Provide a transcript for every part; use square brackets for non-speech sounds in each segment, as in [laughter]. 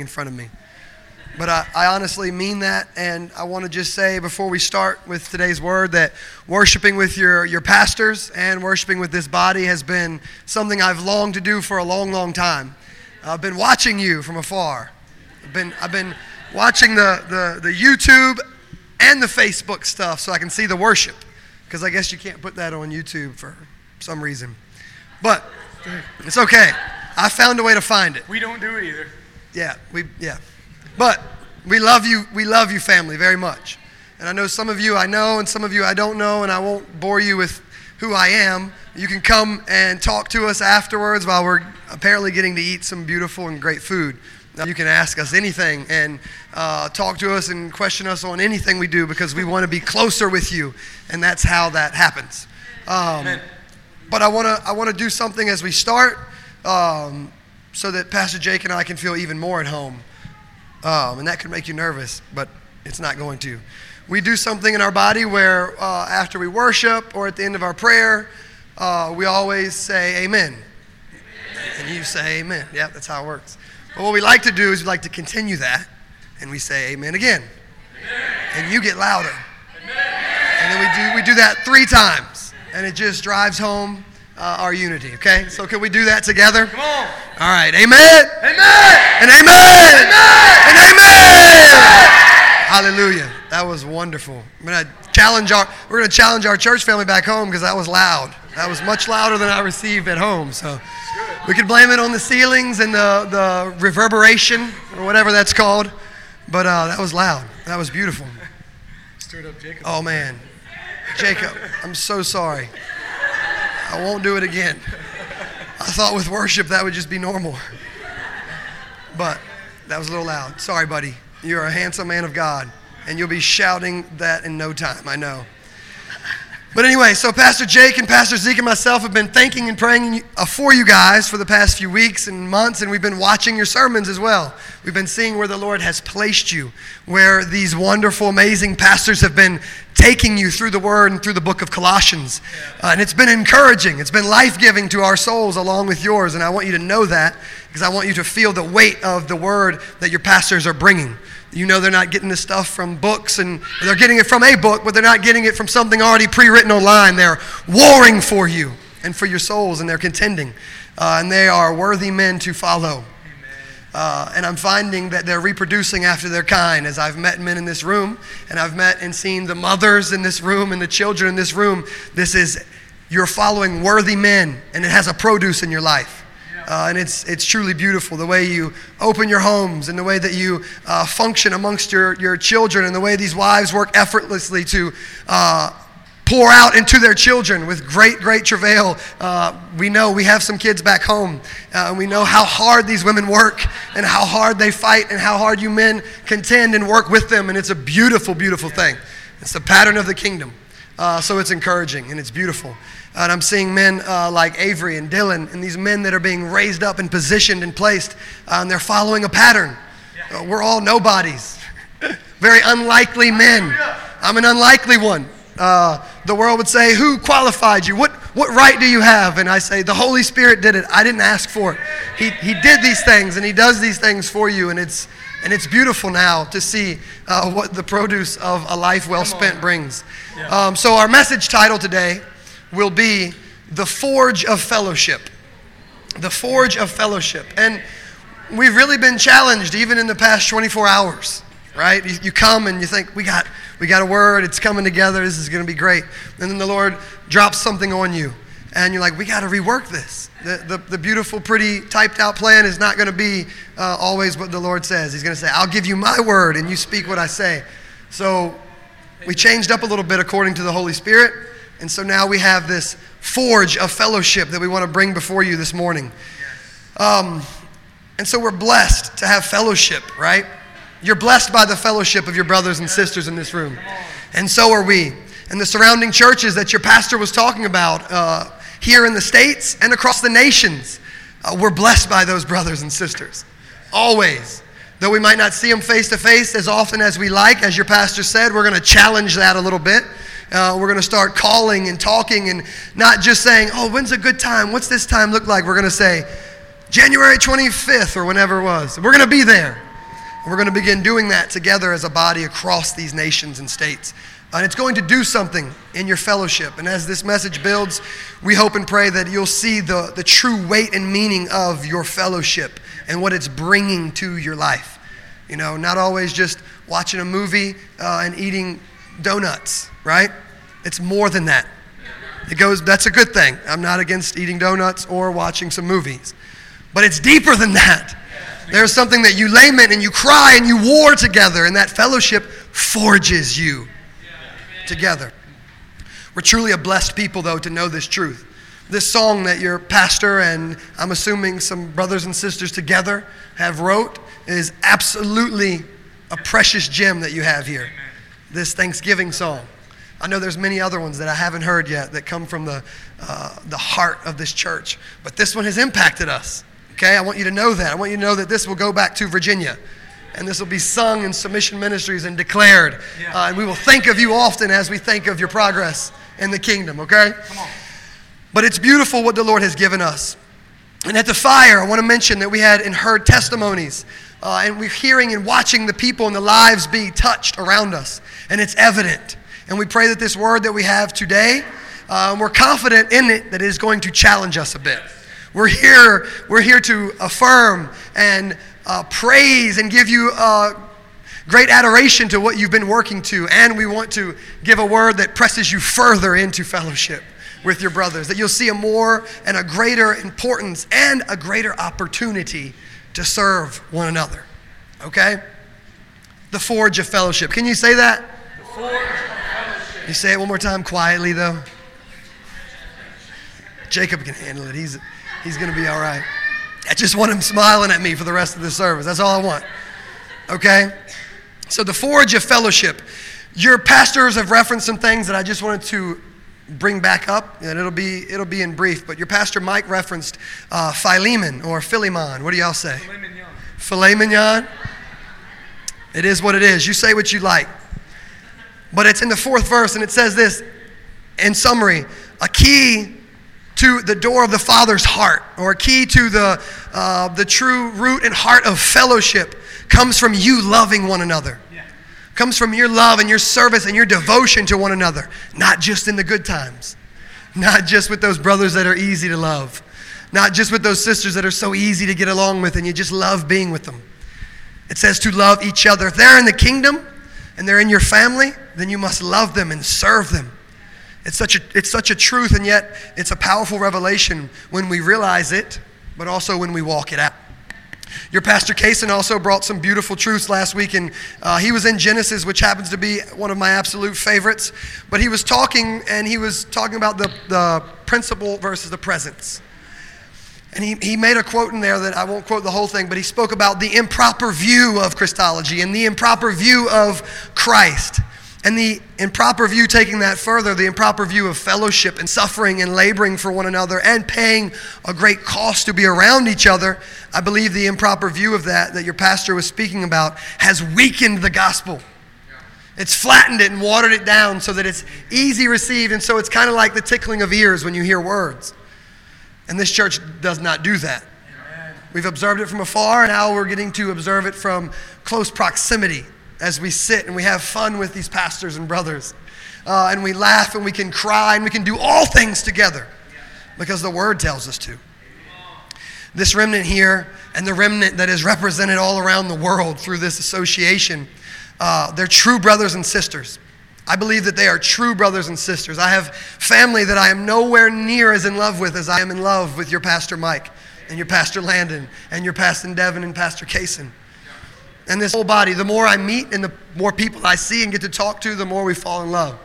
in front of me. But I, I honestly mean that, and I want to just say before we start with today's word that worshiping with your, your pastors and worshiping with this body has been something I've longed to do for a long, long time. I've been watching you from afar. I've been, I've been watching the, the, the YouTube and the Facebook stuff so I can see the worship, because I guess you can't put that on YouTube for some reason. But it's okay. I found a way to find it. We don't do it either. Yeah, we yeah. But we love you. We love you, family, very much. And I know some of you I know, and some of you I don't know, and I won't bore you with who I am. You can come and talk to us afterwards while we're apparently getting to eat some beautiful and great food. Now, you can ask us anything and uh, talk to us and question us on anything we do because we want to be closer with you, and that's how that happens. Um, but I want to I want to do something as we start. Um, so that Pastor Jake and I can feel even more at home. Um, and that could make you nervous, but it's not going to. We do something in our body where uh, after we worship or at the end of our prayer, uh, we always say amen. amen. And you say amen. Yeah, that's how it works. But what we like to do is we like to continue that, and we say amen again. Amen. And you get louder. Amen. And then we do, we do that three times, and it just drives home uh, our unity, okay? So can we do that together? Come on. All right, amen. Amen. And amen. Amen. And amen. Hallelujah. That was wonderful. I'm gonna challenge our we're gonna challenge our church family back home because that was loud. That was much louder than I received at home. So we could blame it on the ceilings and the, the reverberation or whatever that's called. But uh, that was loud. That was beautiful. Stirred up Jacob. Oh man. Jacob, I'm so sorry. I won't do it again. I thought with worship that would just be normal. But that was a little loud. Sorry, buddy. You're a handsome man of God, and you'll be shouting that in no time, I know. But anyway, so Pastor Jake and Pastor Zeke and myself have been thanking and praying uh, for you guys for the past few weeks and months, and we've been watching your sermons as well. We've been seeing where the Lord has placed you, where these wonderful, amazing pastors have been taking you through the Word and through the book of Colossians. Uh, and it's been encouraging, it's been life giving to our souls along with yours, and I want you to know that because I want you to feel the weight of the Word that your pastors are bringing. You know they're not getting this stuff from books and they're getting it from a book, but they're not getting it from something already pre written online. They're warring for you and for your souls, and they're contending. Uh, and they are worthy men to follow. Uh, and I'm finding that they're reproducing after their kind. As I've met men in this room, and I've met and seen the mothers in this room and the children in this room, this is, you're following worthy men, and it has a produce in your life. Uh, and it's, it's truly beautiful the way you open your homes and the way that you uh, function amongst your, your children and the way these wives work effortlessly to uh, pour out into their children with great, great travail. Uh, we know we have some kids back home, uh, and we know how hard these women work and how hard they fight and how hard you men contend and work with them. And it's a beautiful, beautiful thing. It's the pattern of the kingdom. Uh, so it's encouraging and it's beautiful. And I'm seeing men uh, like Avery and Dylan and these men that are being raised up and positioned and placed, uh, and they're following a pattern. Uh, we're all nobodies, very unlikely men. I'm an unlikely one. Uh, the world would say, Who qualified you? What, what right do you have? And I say, The Holy Spirit did it. I didn't ask for it. He, he did these things, and He does these things for you, and it's, and it's beautiful now to see uh, what the produce of a life well spent brings. Um, so, our message title today will be the forge of fellowship. The forge of fellowship. And we've really been challenged even in the past 24 hours, right? You, you come and you think, we got, we got a word, it's coming together, this is going to be great. And then the Lord drops something on you. And you're like, we got to rework this. The, the, the, beautiful, pretty, typed out plan is not going to be uh, always what the Lord says. He's going to say, I'll give you my word and you speak what I say. So we changed up a little bit according to the Holy Spirit. And so now we have this forge of fellowship that we want to bring before you this morning. Um, and so we're blessed to have fellowship, right? You're blessed by the fellowship of your brothers and sisters in this room. And so are we. And the surrounding churches that your pastor was talking about uh, here in the States and across the nations, uh, we're blessed by those brothers and sisters. Always. Though we might not see them face to face as often as we like, as your pastor said, we're going to challenge that a little bit. Uh, we're going to start calling and talking and not just saying, oh, when's a good time? What's this time look like? We're going to say, January 25th or whenever it was. We're going to be there. And we're going to begin doing that together as a body across these nations and states. And it's going to do something in your fellowship. And as this message builds, we hope and pray that you'll see the, the true weight and meaning of your fellowship and what it's bringing to your life. You know, not always just watching a movie uh, and eating donuts, right? It's more than that. It goes, that's a good thing. I'm not against eating donuts or watching some movies. But it's deeper than that. There's something that you lament and you cry and you war together, and that fellowship forges you together. We're truly a blessed people, though, to know this truth. This song that your pastor and I'm assuming some brothers and sisters together have wrote is absolutely a precious gem that you have here. This Thanksgiving song. I know there's many other ones that I haven't heard yet that come from the, uh, the heart of this church, but this one has impacted us. Okay, I want you to know that. I want you to know that this will go back to Virginia. And this will be sung in submission ministries and declared. Uh, and we will think of you often as we think of your progress in the kingdom, okay? But it's beautiful what the Lord has given us. And at the fire, I want to mention that we had and heard testimonies. Uh, and we're hearing and watching the people and the lives be touched around us. And it's evident. And we pray that this word that we have today, uh, we're confident in it that it is going to challenge us a bit. We're here, we're here to affirm and uh, praise and give you uh, great adoration to what you've been working to. And we want to give a word that presses you further into fellowship with your brothers, that you'll see a more and a greater importance and a greater opportunity to serve one another. Okay? The forge of fellowship. Can you say that? The forge of fellowship. You say it one more time quietly, though. Jacob can handle it. He's. He's going to be all right. I just want him smiling at me for the rest of the service. That's all I want. Okay? So, the forge of fellowship. Your pastors have referenced some things that I just wanted to bring back up, and it'll be, it'll be in brief. But your pastor Mike referenced uh, Philemon or Philemon. What do y'all say? Filet mignon. Filet mignon. It is what it is. You say what you like. But it's in the fourth verse, and it says this in summary a key to the door of the Father's heart, or a key to the, uh, the true root and heart of fellowship, comes from you loving one another. Yeah. Comes from your love and your service and your devotion to one another, not just in the good times, not just with those brothers that are easy to love, not just with those sisters that are so easy to get along with and you just love being with them. It says to love each other. If they're in the kingdom and they're in your family, then you must love them and serve them. It's such, a, it's such a truth, and yet it's a powerful revelation when we realize it, but also when we walk it out. Your pastor Kaysen also brought some beautiful truths last week, and uh, he was in Genesis, which happens to be one of my absolute favorites. But he was talking, and he was talking about the, the principle versus the presence. And he, he made a quote in there that I won't quote the whole thing, but he spoke about the improper view of Christology and the improper view of Christ. And the improper view, taking that further, the improper view of fellowship and suffering and laboring for one another and paying a great cost to be around each other, I believe the improper view of that, that your pastor was speaking about, has weakened the gospel. It's flattened it and watered it down so that it's easy received, and so it's kind of like the tickling of ears when you hear words. And this church does not do that. We've observed it from afar, and now we're getting to observe it from close proximity as we sit and we have fun with these pastors and brothers. Uh, and we laugh and we can cry and we can do all things together because the word tells us to. This remnant here and the remnant that is represented all around the world through this association, uh, they're true brothers and sisters. I believe that they are true brothers and sisters. I have family that I am nowhere near as in love with as I am in love with your Pastor Mike and your Pastor Landon and your Pastor Devin and Pastor Kaysen and this whole body. The more I meet and the more people I see and get to talk to, the more we fall in love.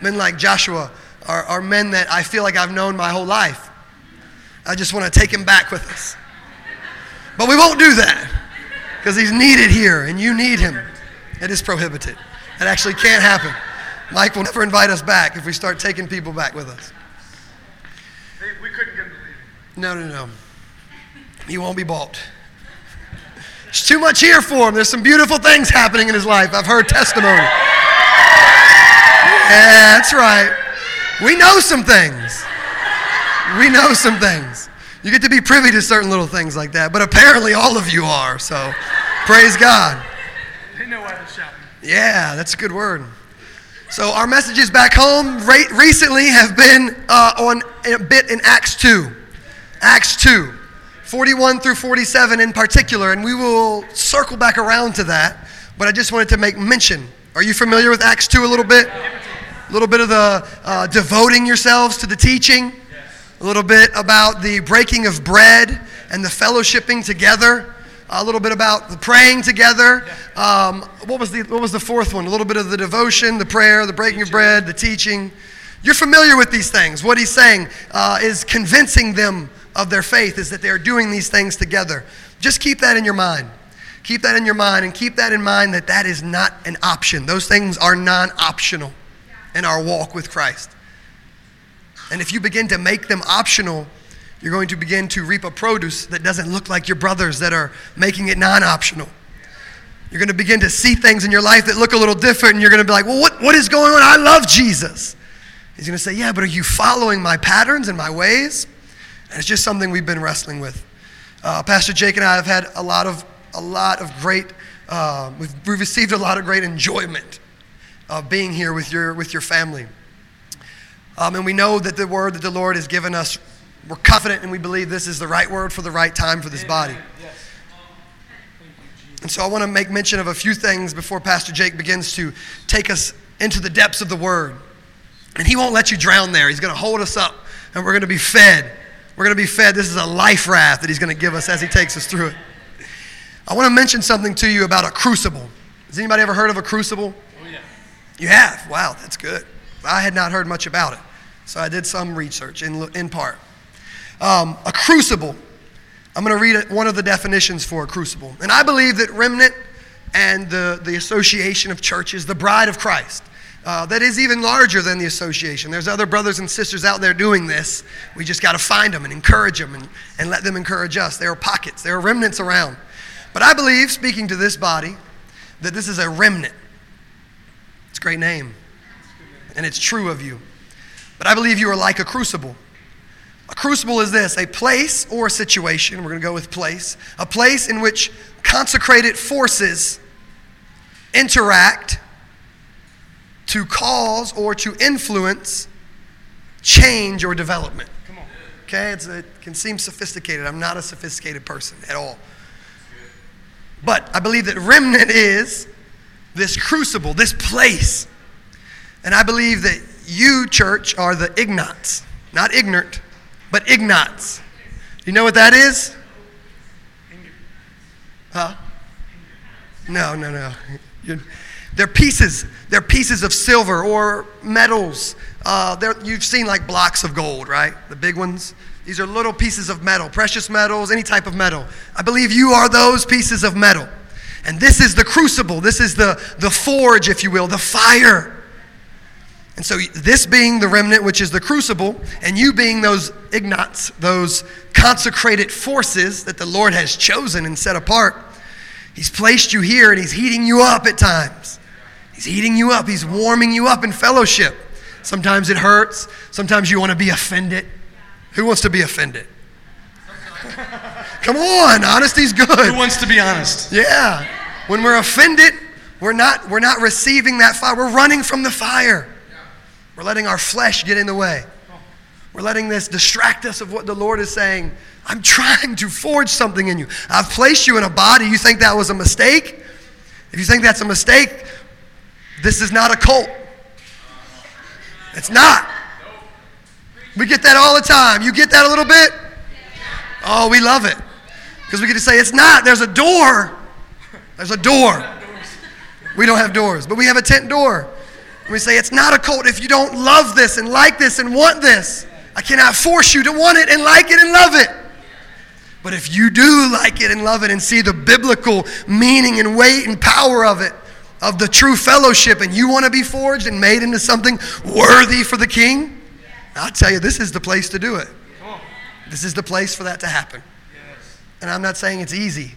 Men like Joshua are, are men that I feel like I've known my whole life. I just want to take him back with us. But we won't do that because he's needed here and you need him. It is prohibited. It actually can't happen. Mike will never invite us back if we start taking people back with us. we couldn't get him to leave. No, no, no. He won't be bought. There's too much here for him. There's some beautiful things happening in his life. I've heard testimony. Yeah, that's right. We know some things. We know some things. You get to be privy to certain little things like that, but apparently all of you are, so praise God. They know why they're shouting. Yeah, that's a good word. So our messages back home re- recently have been uh, on a bit in Acts 2. Acts 2, 41 through 47 in particular, and we will circle back around to that, but I just wanted to make mention. Are you familiar with Acts 2 a little bit? A little bit of the uh, devoting yourselves to the teaching, a little bit about the breaking of bread and the fellowshipping together, a little bit about the praying together. Um, what, was the, what was the fourth one? A little bit of the devotion, the prayer, the breaking of bread, the teaching. You're familiar with these things. What he's saying uh, is convincing them of their faith, is that they're doing these things together. Just keep that in your mind. Keep that in your mind and keep that in mind that that is not an option. Those things are non optional in our walk with Christ. And if you begin to make them optional, you're going to begin to reap a produce that doesn't look like your brothers that are making it non optional. You're going to begin to see things in your life that look a little different, and you're going to be like, well, what, what is going on? I love Jesus. He's going to say, yeah, but are you following my patterns and my ways? And it's just something we've been wrestling with. Uh, Pastor Jake and I have had a lot of, a lot of great, uh, we've, we've received a lot of great enjoyment of being here with your, with your family. Um, and we know that the word that the Lord has given us, we're confident and we believe this is the right word for the right time for this body. And so I want to make mention of a few things before Pastor Jake begins to take us into the depths of the word. And he won't let you drown there. He's going to hold us up and we're going to be fed. We're going to be fed. This is a life raft that he's going to give us as he takes us through it. I want to mention something to you about a crucible. Has anybody ever heard of a crucible? Oh, yeah. You have? Wow, that's good. I had not heard much about it. So I did some research in, in part. Um, a crucible. I'm going to read one of the definitions for a crucible. And I believe that Remnant and the, the Association of Churches, the bride of Christ, uh, that is even larger than the association. There's other brothers and sisters out there doing this. We just got to find them and encourage them and, and let them encourage us. There are pockets, there are remnants around. But I believe, speaking to this body, that this is a remnant. It's a great name, and it's true of you. But I believe you are like a crucible. A crucible is this a place or a situation, we're going to go with place, a place in which consecrated forces interact to cause or to influence change or development. Okay, it's, it can seem sophisticated. I'm not a sophisticated person at all. But I believe that remnant is this crucible, this place. And I believe that you, church, are the ignots. Not ignorant, but ignots. You know what that is? Huh? No, no, no. You're, they're pieces. They're pieces of silver or metals. Uh, you've seen like blocks of gold, right? The big ones. These are little pieces of metal, precious metals, any type of metal. I believe you are those pieces of metal. And this is the crucible. This is the, the forge, if you will, the fire. And so, this being the remnant, which is the crucible, and you being those ignots, those consecrated forces that the Lord has chosen and set apart, He's placed you here and He's heating you up at times. He's heating you up, He's warming you up in fellowship. Sometimes it hurts, sometimes you want to be offended. Who wants to be offended? Come on, honesty's good. Who wants to be honest? Yeah. When we're offended, we're not, we're not receiving that fire. We're running from the fire. We're letting our flesh get in the way. We're letting this distract us of what the Lord is saying. I'm trying to forge something in you. I've placed you in a body. You think that was a mistake? If you think that's a mistake, this is not a cult. It's not. We get that all the time. You get that a little bit? Oh, we love it. Because we get to say, it's not. There's a door. There's a door. We don't have doors, but we have a tent door. We say, it's not a cult if you don't love this and like this and want this. I cannot force you to want it and like it and love it. But if you do like it and love it and see the biblical meaning and weight and power of it, of the true fellowship, and you want to be forged and made into something worthy for the king, I'll tell you, this is the place to do it. This is the place for that to happen. And I'm not saying it's easy.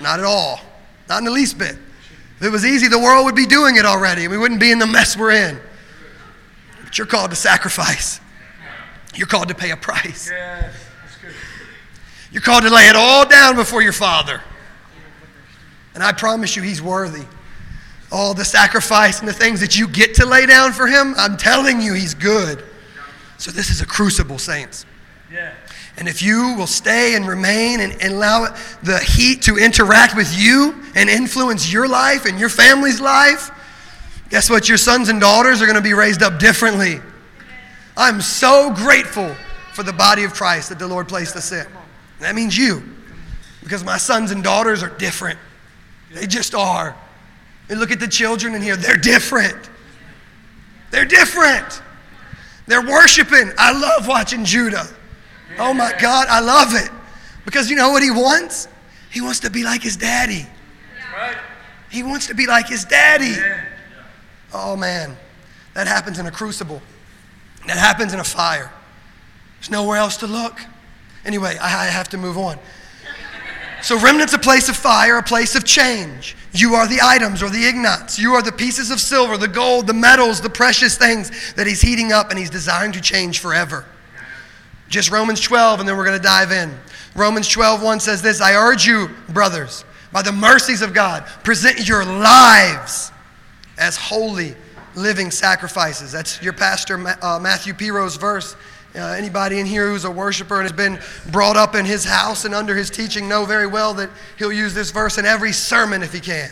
Not at all. Not in the least bit. If it was easy, the world would be doing it already, and we wouldn't be in the mess we're in. But you're called to sacrifice. You're called to pay a price. You're called to lay it all down before your Father. And I promise you, He's worthy. All the sacrifice and the things that you get to lay down for Him, I'm telling you, He's good. So this is a crucible, saints. Yeah. And if you will stay and remain and, and allow the heat to interact with you and influence your life and your family's life, guess what? Your sons and daughters are going to be raised up differently. I'm so grateful for the body of Christ that the Lord placed us in. That means you, because my sons and daughters are different. They just are. And look at the children in here, they're different. They're different. They're worshiping. I love watching Judah. Oh my God, I love it. Because you know what he wants? He wants to be like his daddy. He wants to be like his daddy. Oh man, that happens in a crucible. That happens in a fire. There's nowhere else to look. Anyway, I I have to move on. So, remnant's a place of fire, a place of change. You are the items or the ignites. You are the pieces of silver, the gold, the metals, the precious things that he's heating up and he's desiring to change forever. Just Romans 12, and then we're going to dive in. Romans 12, 1 says this I urge you, brothers, by the mercies of God, present your lives as holy living sacrifices. That's your pastor uh, Matthew Piro's verse. Uh, anybody in here who's a worshiper and has been brought up in his house and under his teaching know very well that he'll use this verse in every sermon if he can.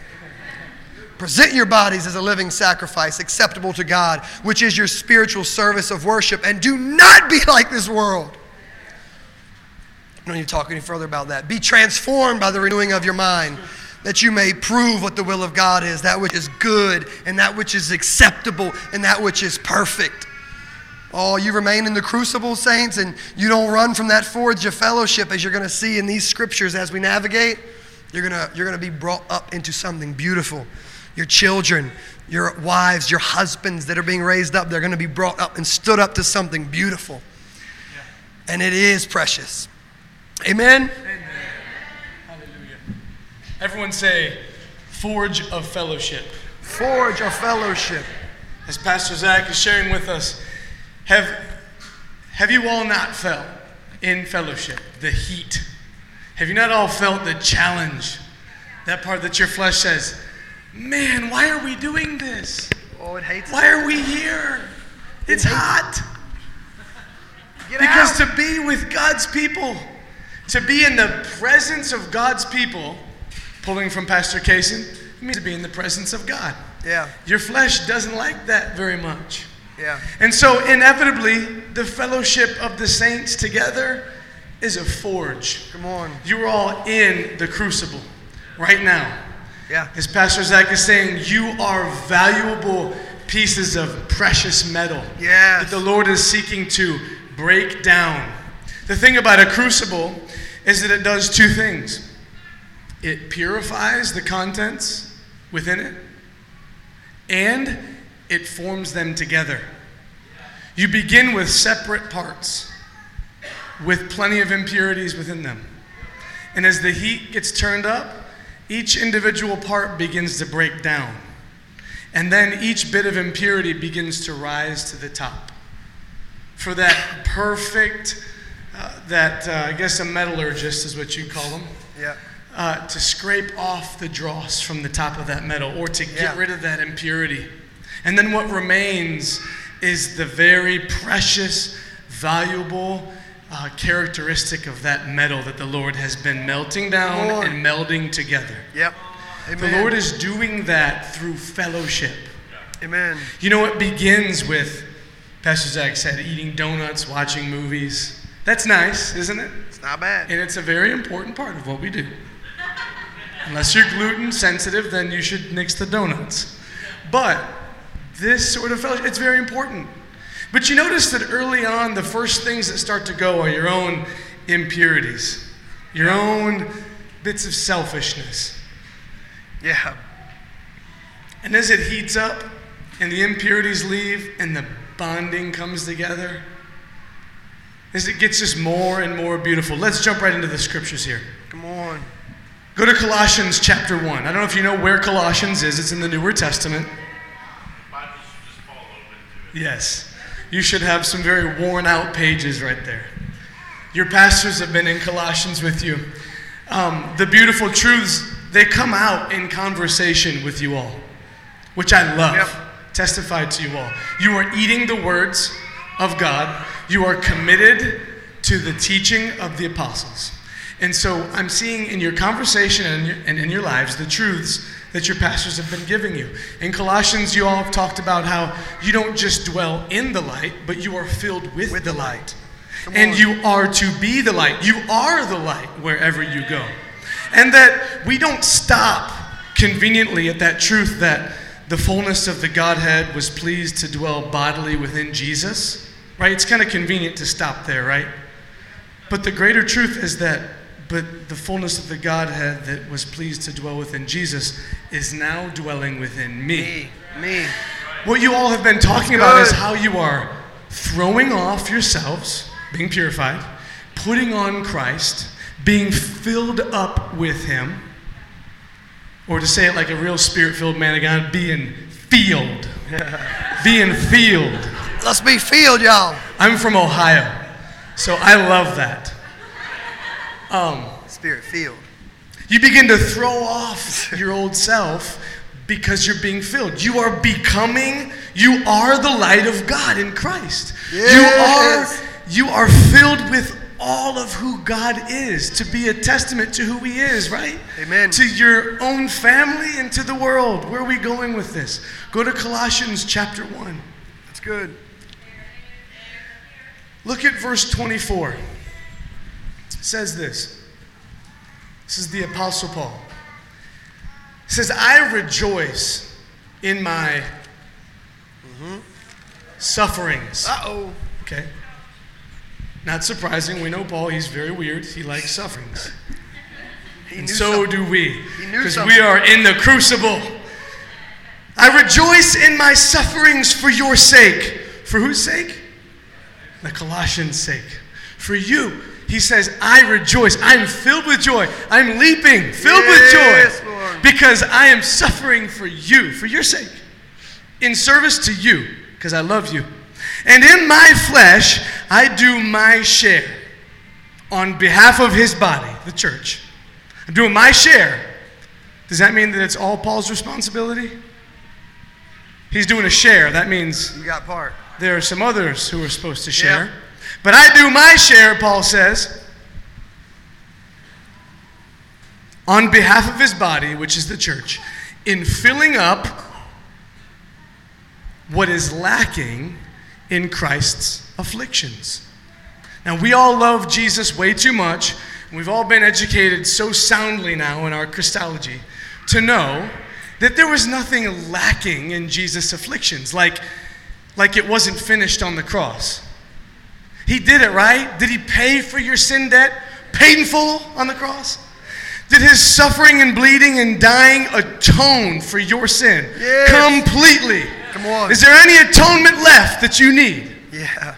Present your bodies as a living sacrifice acceptable to God, which is your spiritual service of worship, and do not be like this world. I don't need to talk any further about that. Be transformed by the renewing of your mind, that you may prove what the will of God is, that which is good, and that which is acceptable, and that which is perfect. Oh, you remain in the crucible, saints, and you don't run from that forge of fellowship, as you're going to see in these scriptures as we navigate. You're going to, you're going to be brought up into something beautiful. Your children, your wives, your husbands that are being raised up, they're going to be brought up and stood up to something beautiful. And it is precious. Amen? Amen. Hallelujah. Everyone say, forge of fellowship. Forge of fellowship. As Pastor Zach is sharing with us, have, have you all not felt in fellowship the heat? Have you not all felt the challenge? That part that your flesh says, man, why are we doing this? Oh, it hates Why are we here? It's hates hot. Because out. to be with God's people, to be in the presence of God's people, pulling from Pastor Kaysen, means to be in the presence of God. Yeah, Your flesh doesn't like that very much. Yeah. And so, inevitably, the fellowship of the saints together is a forge. Come on. You are all in the crucible right now. Yeah. As Pastor Zach is saying, you are valuable pieces of precious metal Yes. that the Lord is seeking to break down. The thing about a crucible is that it does two things it purifies the contents within it, and it forms them together. You begin with separate parts with plenty of impurities within them. And as the heat gets turned up, each individual part begins to break down. And then each bit of impurity begins to rise to the top. For that perfect, uh, that uh, I guess a metallurgist is what you call them, Yeah. uh, to scrape off the dross from the top of that metal or to get Yeah. rid of that impurity. And then what remains is the very precious, valuable uh, characteristic of that metal that the Lord has been melting down on. and melding together. Yep. The Lord is doing that through fellowship. Amen. You know, it begins with, Pastor Zach said, eating donuts, watching movies. That's nice, isn't it? It's not bad. And it's a very important part of what we do. Unless you're gluten sensitive, then you should nix the donuts. But this sort of fellowship, it's very important. But you notice that early on, the first things that start to go are your own impurities, your own bits of selfishness. Yeah. And as it heats up and the impurities leave and the bonding comes together, as it gets just more and more beautiful. Let's jump right into the scriptures here. Come on. Go to Colossians chapter 1. I don't know if you know where Colossians is, it's in the Newer Testament. Bibles just fall open to it. Yes. You should have some very worn out pages right there. Your pastors have been in Colossians with you. Um, the beautiful truths, they come out in conversation with you all, which I love. Yep. Testify to you all. You are eating the words of God, you are committed to the teaching of the apostles. And so I'm seeing in your conversation and in your, and in your lives the truths that your pastors have been giving you. In Colossians, you all have talked about how you don't just dwell in the light, but you are filled with, With the light. And on. you are to be the light. You are the light wherever you go. And that we don't stop conveniently at that truth that the fullness of the Godhead was pleased to dwell bodily within Jesus. Right? It's kind of convenient to stop there, right? But the greater truth is that, but the fullness of the Godhead that was pleased to dwell within Jesus is now dwelling within Me, me. what you all have been talking about is how you are throwing off yourselves, being purified, putting on Christ, being filled up with Him, or to say it like a real spirit filled man of God, being filled. [laughs] being filled. Let's be filled, y'all. I'm from Ohio, so I love that. Um, Spirit filled. you begin to throw off your old self because you're being filled. You are becoming, you are the light of God in Christ. Yes. You are you are filled with all of who God is to be a testament to who he is, right? Amen. To your own family and to the world. Where are we going with this? Go to Colossians chapter 1. That's good. Look at verse 24. Says this. This is the Apostle Paul. It says, I rejoice in my sufferings. Uh oh. Okay? Not surprising. We know Paul, he's very weird. He likes sufferings. He And so something. do we. He Because we are in the crucible. I rejoice in my sufferings for your sake. For whose sake? The Colossians' sake. For you. He says, I rejoice. I'm filled with joy. I'm leaping, filled Yes, with joy. Lord. Because I am suffering for you, for your sake. In service to you, because I love you. And in my flesh, I do my share on behalf of his body, the church. I'm doing my share. Does that mean that it's all Paul's responsibility? He's doing a share. That means You got part. there are some others who are supposed to share. But I do my share, Paul says, on behalf of his body, which is the church, in filling up what is lacking in Christ's afflictions. Now, we all love Jesus way too much, and we've all been educated so soundly now in our Christology to know that there was nothing lacking in Jesus' afflictions, like, like it wasn't finished on the cross. He did it, right? Did he pay for your sin debt? Painful on the cross? Did his suffering and bleeding and dying atone for your sin? Yes. Completely. Come on. Is there any atonement left that you need? Yeah.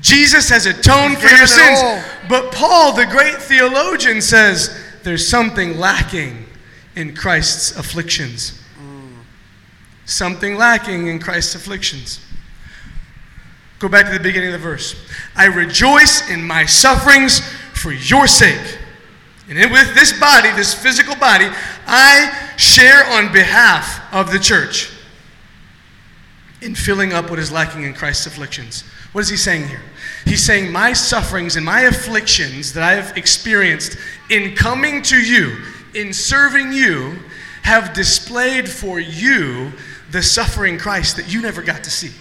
Jesus has atoned for your sins. all. But Paul, the great theologian, says there's something lacking in Christ's afflictions. Mm. Something lacking in Christ's afflictions. Go back to the beginning of the verse. I rejoice in my sufferings for your sake. And with this body, this physical body, I share on behalf of the church in filling up what is lacking in Christ's afflictions. What is he saying here? He's saying, My sufferings and my afflictions that I have experienced in coming to you, in serving you, have displayed for you the suffering Christ that you never got to see.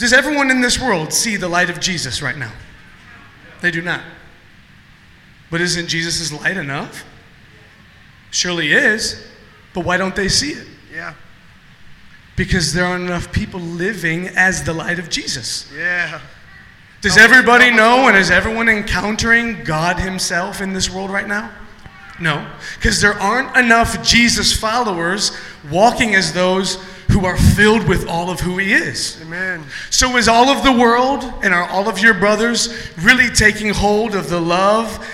Does everyone in this world see the light of Jesus right now? They do not. But isn't Jesus' light enough? Surely is. But why don't they see it? Yeah. Because there aren't enough people living as the light of Jesus. Yeah. Does everybody know and is everyone encountering God Himself in this world right now? No. Because there aren't enough Jesus followers walking as those who are filled with all of who He is. Amen. So, is all of the world and are all of your brothers really taking hold of the love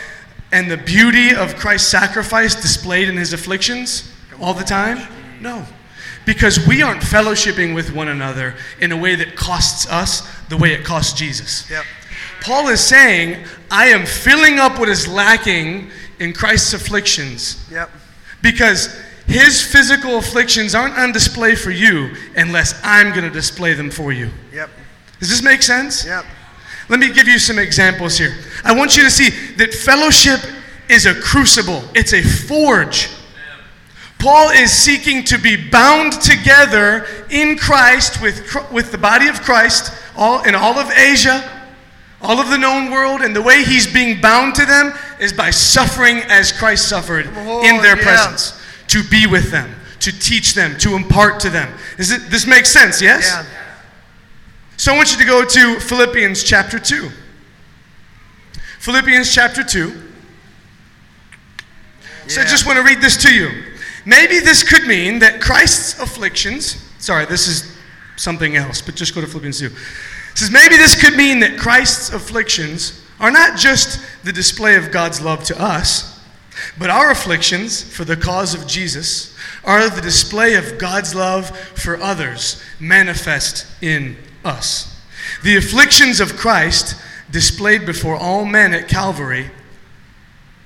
and the beauty of Christ's sacrifice displayed in his afflictions all the time? No. Because we aren't fellowshipping with one another in a way that costs us the way it cost Jesus. Yep. Paul is saying, I am filling up what is lacking in Christ's afflictions Yep. because his physical afflictions aren't on display for you unless I'm going to display them for you. Yep. Does this make sense? Yep. Let me give you some examples here. I want you to see that fellowship is a crucible, it's a forge. Paul is seeking to be bound together in Christ with, with the body of Christ all, in all of Asia, all of the known world, and the way he's being bound to them is by suffering as Christ suffered Oh, in their yeah. presence, to be with them, to teach them, to impart to them. Is it, this makes sense, yes? Yeah. So I want you to go to Philippians chapter 2. Philippians chapter 2. So I just want to read this to you. Maybe this could mean that Christ's afflictions, sorry, this is something else, but just go to Philippians 2. It says, maybe this could mean that Christ's afflictions are not just the display of God's love to us, but our afflictions for the cause of Jesus are the display of God's love for others manifest in us. The afflictions of Christ displayed before all men at Calvary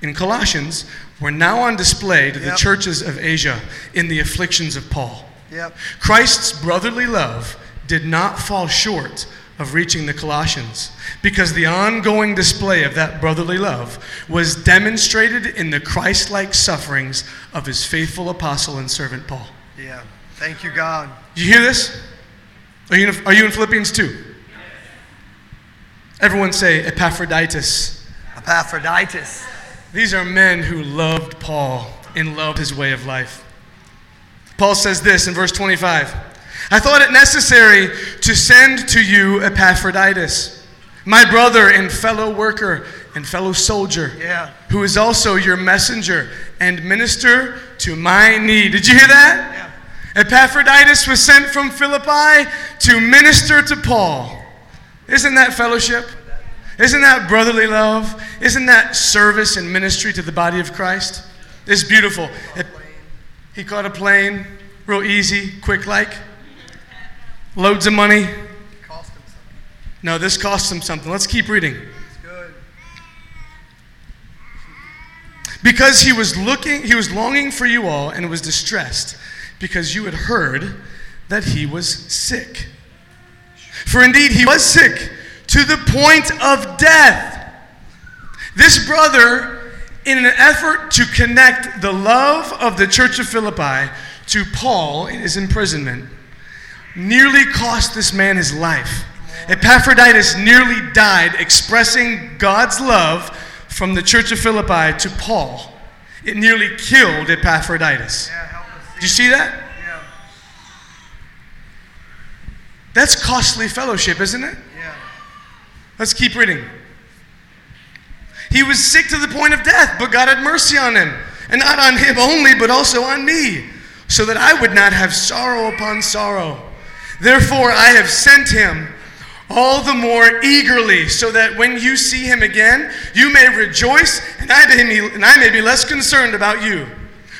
in Colossians were now on display to the Yep. churches of Asia in the afflictions of Paul. Yep. Christ's brotherly love did not fall short of reaching the Colossians because the ongoing display of that brotherly love was demonstrated in the Christ like sufferings of his faithful apostle and servant Paul. Yeah. Thank you, God. You hear this? Are you in, are you in Philippians 2? Everyone say Epaphroditus. Epaphroditus. These are men who loved Paul and loved his way of life. Paul says this in verse 25 I thought it necessary to send to you Epaphroditus, my brother and fellow worker and fellow soldier, Yeah. who is also your messenger and minister to my need. Did you hear that? Epaphroditus was sent from Philippi to minister to Paul. Isn't that fellowship? Isn't that brotherly love? Isn't that service and ministry to the body of Christ? It's beautiful. He caught a plane, real easy, quick like. Loads of money. Cost him something. No, this cost him something. Let's keep reading. Because he was looking, he was longing for you all and was distressed because you had heard that he was sick. For indeed he was sick to the point of death. This brother, in an effort to connect the love of the church of Philippi to Paul in his imprisonment, nearly cost this man his life. Epaphroditus nearly died expressing God's love from the church of Philippi to Paul. It nearly killed Epaphroditus. Do you see that? That's costly fellowship, isn't it? Yeah. Let's keep reading. He was sick to the point of death, but God had mercy on him. And not on him only, but also on me, so that I would not have sorrow upon sorrow. Therefore, I have sent him all the more eagerly, so that when you see him again, you may rejoice, and I may be, and I may be less concerned about you.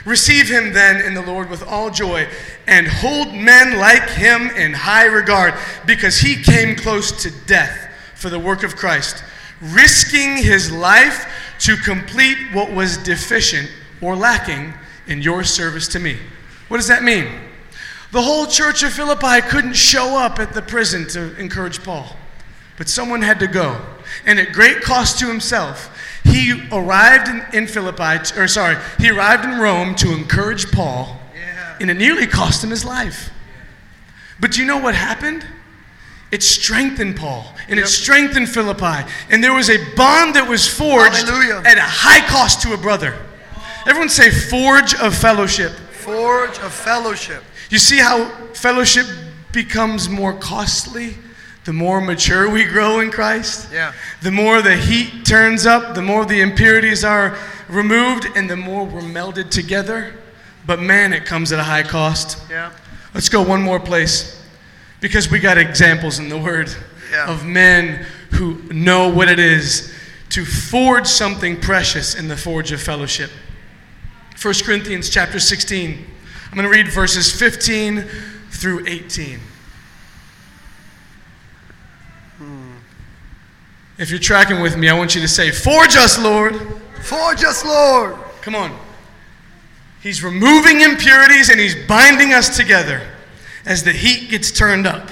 Receive him then in the Lord with all joy, and hold men like him in high regard, because he came close to death for the work of Christ, risking his life to complete what was deficient or lacking in your service to me. What does that mean? The whole church of Philippi couldn't show up at the prison to encourage Paul, but someone had to go. And at great cost to himself, he arrived in, in Philippi, or sorry, he arrived in Rome to encourage Paul, Yeah. and it nearly cost him his life. But do you know what happened? It strengthened Paul, and it strengthened Philippi, and there was a bond that was forged Hallelujah. at a high cost to a brother. Everyone say, forge of fellowship. Forge of fellowship. You see how fellowship becomes more costly the more mature we grow in Christ? Yeah. The more the heat turns up, the more the impurities are removed, and the more we're melded together. But man, it comes at a high cost. Yeah. Let's go one more place because we got examples in the Word Yeah. of men who know what it is to forge something precious in the forge of fellowship. 1 Corinthians chapter 16. I'm going to read verses 15 through 18. If you're tracking with me, I want you to say, Forge us, Lord. Forge us, Lord. Come on. He's removing impurities and he's binding us together as the heat gets turned up.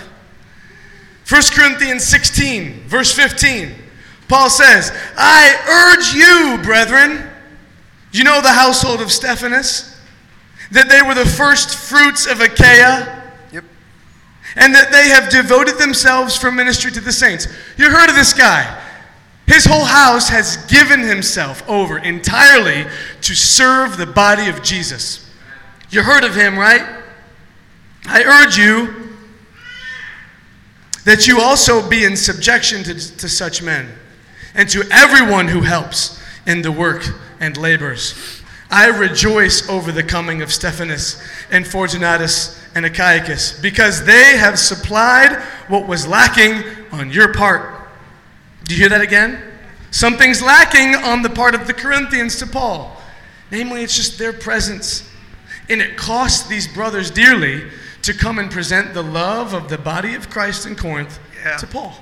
1 Corinthians 16, verse 15. Paul says, I urge you, brethren. You know the household of Stephanas? That they were the first fruits of Achaia? Yep. And that they have devoted themselves for ministry to the saints. You heard of this guy. His whole house has given himself over entirely to serve the body of Jesus. You heard of him, right? I urge you that you also be in subjection to, to such men and to everyone who helps in the work and labors. I rejoice over the coming of Stephanas and Fortunatus and Achaicus because they have supplied what was lacking on your part. Do you hear that again? Something's lacking on the part of the Corinthians to Paul. Namely, it's just their presence. And it cost these brothers dearly to come and present the love of the body of Christ in Corinth Yeah. to Paul.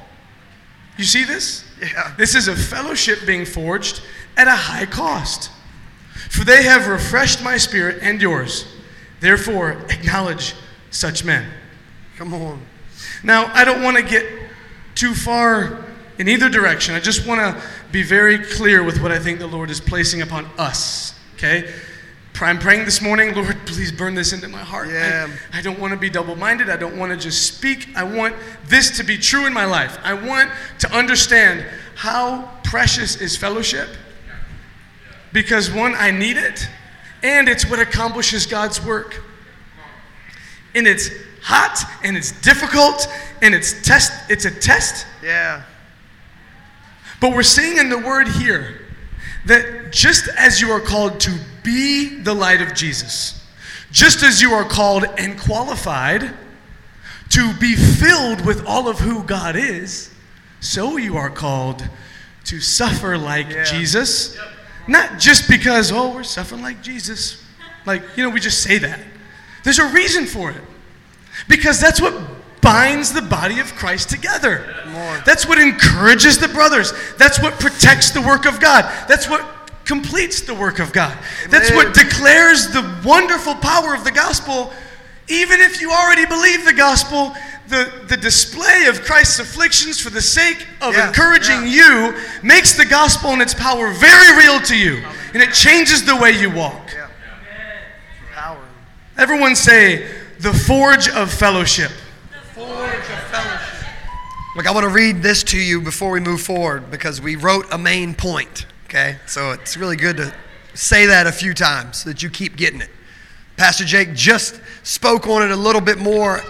You see this? Yeah. This is a fellowship being forged at a high cost. For they have refreshed my spirit and yours. Therefore, acknowledge such men. Come on. Now, I don't want to get too far in either direction. I just want to be very clear with what I think the Lord is placing upon us. Okay? I'm praying this morning, Lord, please burn this into my heart. I- Yeah. I, don't want to be double minded. I don't want to just speak. I want this to be true in my life. I want to understand how precious is fellowship. Because, one, I need it, and it's what accomplishes God's work and it's hot and it's difficult and it's test it's a test Yeah. but we're seeing in the word here that just as you are called to be the light of Jesus just as you are called and qualified to be filled with all of who God is so you are called to suffer like Yeah. Jesus not just because oh we're suffering like Jesus like you know we just say that there's a reason for it. Because that's what binds the body of Christ together. on. That's what encourages the brothers. That's what protects the work of God. That's what completes the work of God. That's what declares the wonderful power of the gospel. Even if you already believe the gospel, the, the display of Christ's afflictions for the sake of Yeah, encouraging you makes the gospel and its power very real to you. And it changes the way you walk. Yeah. Power. Everyone say, the forge of fellowship. Look, I want to read this to you before we move forward because we wrote a main point, okay? So it's really good to say that a few times so that you keep getting it. Pastor Jake just spoke on it a little bit more.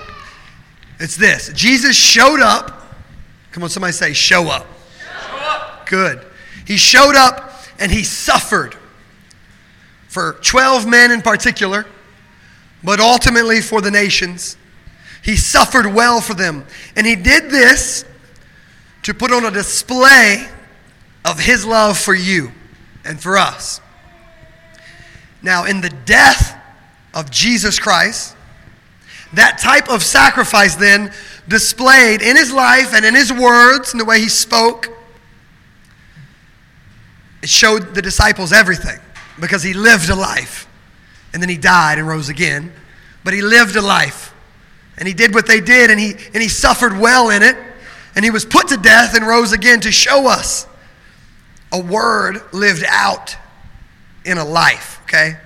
It's this Jesus showed up. Come on, somebody say, show up. Good. He showed up and he suffered for 12 men in particular, but ultimately for the nations. He suffered well for them. And he did this to put on a display of his love for you and for us. Now, in the death of Jesus Christ, that type of sacrifice then displayed in his life and in his words and the way he spoke, it showed the disciples everything because he lived a life and then he died and rose again. But he lived a life and he did what they did and he, and he suffered well in it and he was put to death and rose again to show us a word lived out in a life, okay?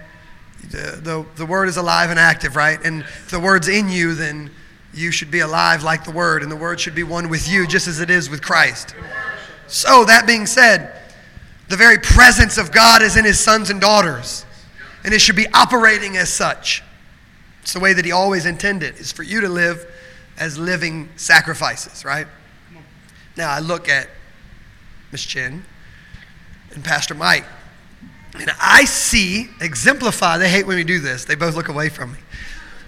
The, the, the word is alive and active, right? And if the word's in you, then you should be alive like the word, and the word should be one with you, just as it is with Christ. So, that being said, the very presence of God is in his sons and daughters, and it should be operating as such. It's the way that he always intended, is for you to live as living sacrifices, right? Now, I look at Miss Chin and Pastor Mike, and I see, exemplify, they hate when we do this, they both look away from me.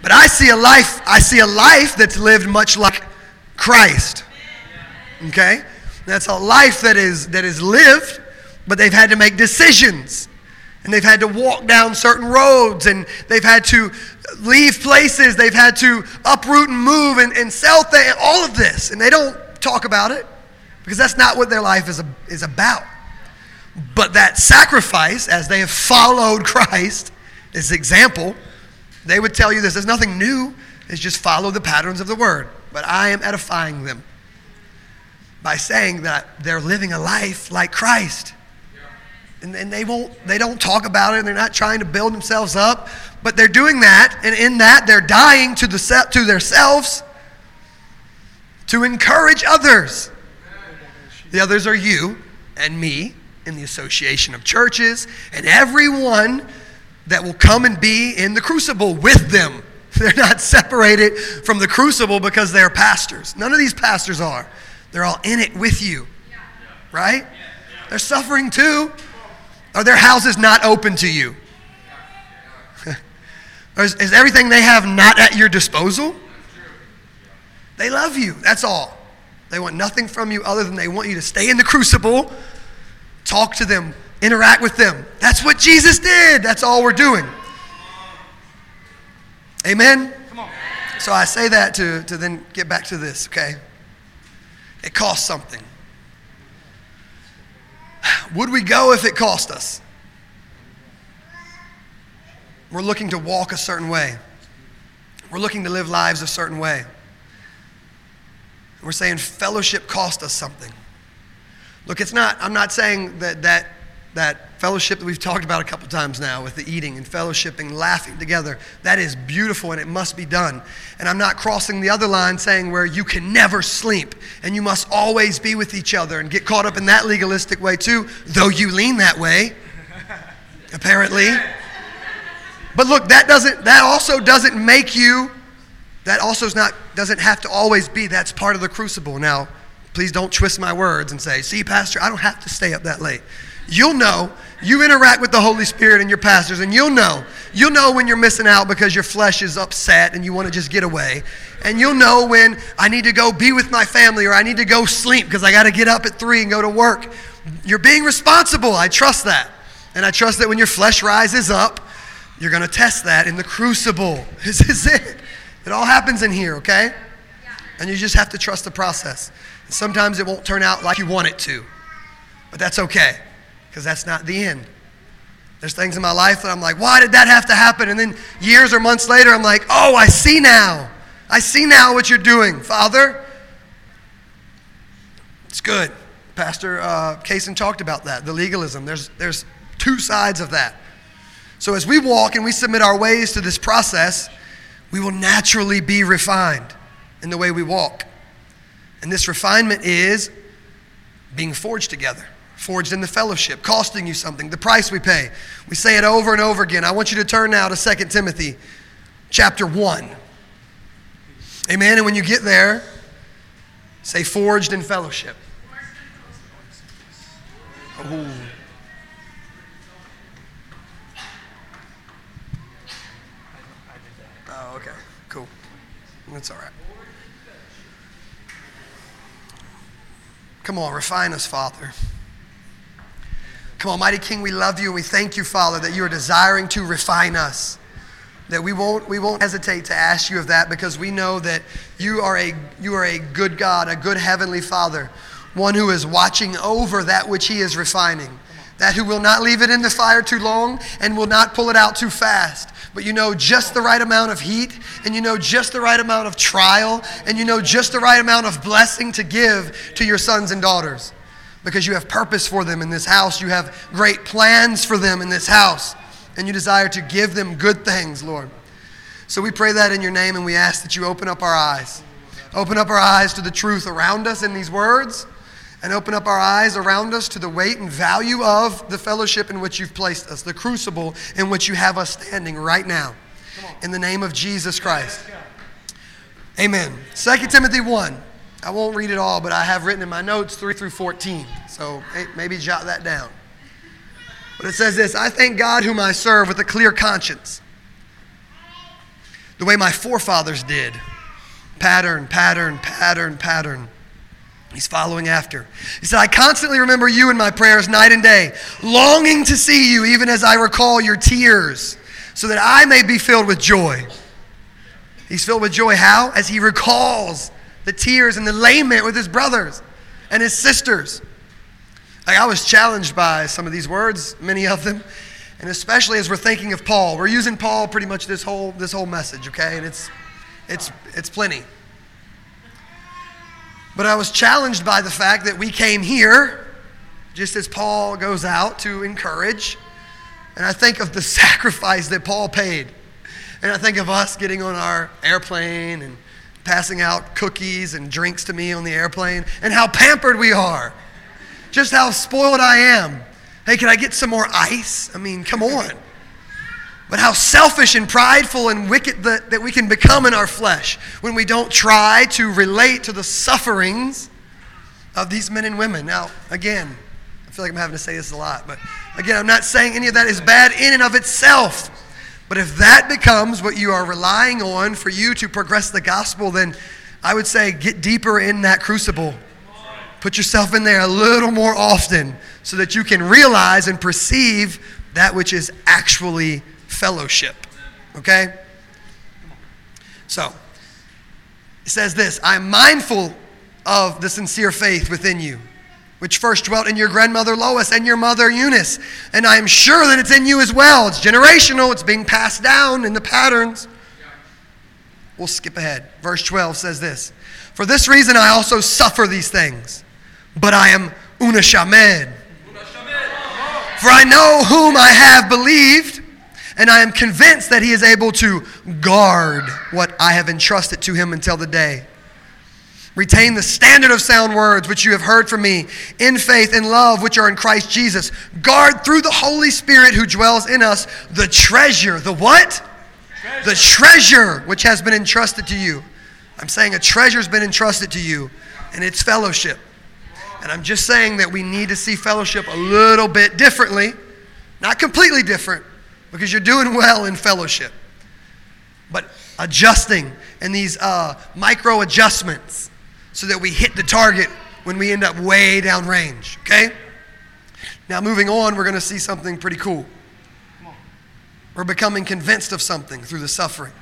But I see a life, I see a life that's lived much like Christ. Okay? That's a life that is that is lived, but they've had to make decisions. And they've had to walk down certain roads and they've had to leave places, they've had to uproot and move and, and sell things, all of this. And they don't talk about it. because that's not what their life is, is about. But that sacrifice, as they have followed [laughs] Christ, is example, they would tell you this. There's nothing new. It's just follow the patterns of the word. But I am edifying them by saying that they're living a life like Christ. And, and they won't they don't talk about it and they're not trying to build themselves up, but they're doing that, and in that they're dying to the to themselves to encourage others. The others are you and me in the association of churches and everyone that will come and be in the crucible with them. [laughs] They're not separated from the crucible because they're pastors. None of these pastors are. They're all in it with you, right? They're suffering too. Are their houses not open to you? [laughs] is, is everything they have not at your disposal? They love you, that's all. They want nothing from you other than they want you to stay in the crucible, talk to them, interact with them. That's what Jesus did. That's all we're doing. Amen? So I say that to, to then get back to this, okay? It costs something. Would we go if it cost us? We're looking to walk a certain way. We're looking to live lives a certain way. We're saying fellowship cost us something. Look, it's not, I'm not saying that that, that fellowship that we've talked about a couple times now with the eating and fellowshipping, laughing together, that is beautiful and it must be done. And I'm not crossing the other line saying where you can never sleep and you must always be with each other and get caught up in that legalistic way too, though you lean that way, [laughs] apparently. But look, that doesn't that also doesn't make you that also is not doesn't have to always be that's part of the crucible. Now, please don't twist my words and say, "See, pastor, I don't have to stay up that late." You'll know. You interact with the Holy Spirit and your pastors, and you'll know. You'll know when you're missing out because your flesh is upset and you want to just get away. And you'll know when I need to go be with my family or I need to go sleep because I got to get up at three and go to work. You're being responsible. I trust that. And I trust that when your flesh rises up, you're going to test that in the crucible. [laughs] This is it. It all happens in here, okay? And you just have to trust the process. Sometimes it won't turn out like you want it to, but that's okay because that's not the end. There's things in my life that I'm like, why did that have to happen? And then years or months later, I'm like, oh, I see now. I see now what you're doing, Father. It's good. Pastor uh, talked about that, the legalism. There's, there's two sides of that. So as we walk and we submit our ways to this process, we will naturally be refined in the way we walk. And this refinement is being forged together, forged in the fellowship, costing you something, the price we pay. We say it over and over again. I want you to turn now to 2 Timothy chapter 1. Amen. And when you get there, say forged in fellowship. Ooh. Oh, okay. Cool. That's all right. Come on, refine us, Father. Come on, mighty King, we love you and we thank you, Father, that you are desiring to refine us. That we won't, we won't hesitate to ask you of that because we know that you are, a, you are a good God, a good heavenly Father, one who is watching over that which he is refining, that who will not leave it in the fire too long and will not pull it out too fast but you know just the right amount of heat, and you know just the right amount of trial, and you know just the right amount of blessing to give to your sons and daughters. Because you have purpose for them in this house, you have great plans for them in this house, and you desire to give them good things, Lord. So we pray that in your name, and we ask that you open up our eyes. Open up our eyes to the truth around us in these words and open up our eyes around us to the weight and value of the fellowship in which you've placed us, the crucible in which you have us standing right now. In the name of Jesus Christ. Amen. 2 Timothy 1. I won't read it all, but I have written in my notes 3 through 14. So maybe jot that down. But it says this I thank God whom I serve with a clear conscience, the way my forefathers did. Pattern, pattern, pattern, pattern. He's following after. He said, I constantly remember you in my prayers night and day, longing to see you, even as I recall your tears, so that I may be filled with joy. He's filled with joy how? As he recalls the tears and the lament with his brothers. and his sisters. Like, I was challenged by some of these words, many of them, and especially as we're thinking of Paul. We're using Paul pretty much this whole this whole message, okay? And it's it's it's plenty. But I was challenged by the fact that we came here just as Paul goes out to encourage. And I think of the [laughs] sacrifice that Paul paid. And I think of us getting on our airplane and passing out cookies and drinks to me on the airplane and how pampered we are. Just how spoiled I am. Hey, can I get some more ice? I mean, come on. But how selfish and prideful and wicked that, that we can become in our flesh when we don't try to relate to the sufferings of these men and women. Now, again, I feel like I'm having to say this a lot, but again, I'm not saying any of that is bad in and of itself. But if that becomes what you are relying on for you to progress the gospel, then I would say get deeper in that crucible. Put yourself in there a little more often so that you can realize and perceive that which is actually fellowship. Okay? So, it says this I am mindful of the sincere faith within you, which first dwelt in your grandmother Lois and your mother Eunice. And I am sure that it's in you as well. It's generational, it's being passed down in the patterns. We'll skip ahead. Verse 12 says this For this reason I also suffer these things, but I am unashamed. For I know whom I have believed and I am convinced that he is able to guard what I have entrusted to him until the day. Retain the standard of sound words which you have heard from me in faith and love which are in Christ Jesus. Guard through the Holy Spirit who dwells in us the treasure. The what? Treasure. The treasure which has been entrusted to you. I'm saying a treasure's been entrusted to you, and it's fellowship. And I'm just saying that we need to see fellowship a little bit differently. Not completely different, because you're doing well in fellowship. But adjusting and these uh, micro adjustments so that we hit the target when we end up way down range, okay? Now, moving on, we're going to see something pretty cool. We're becoming convinced of something through the suffering.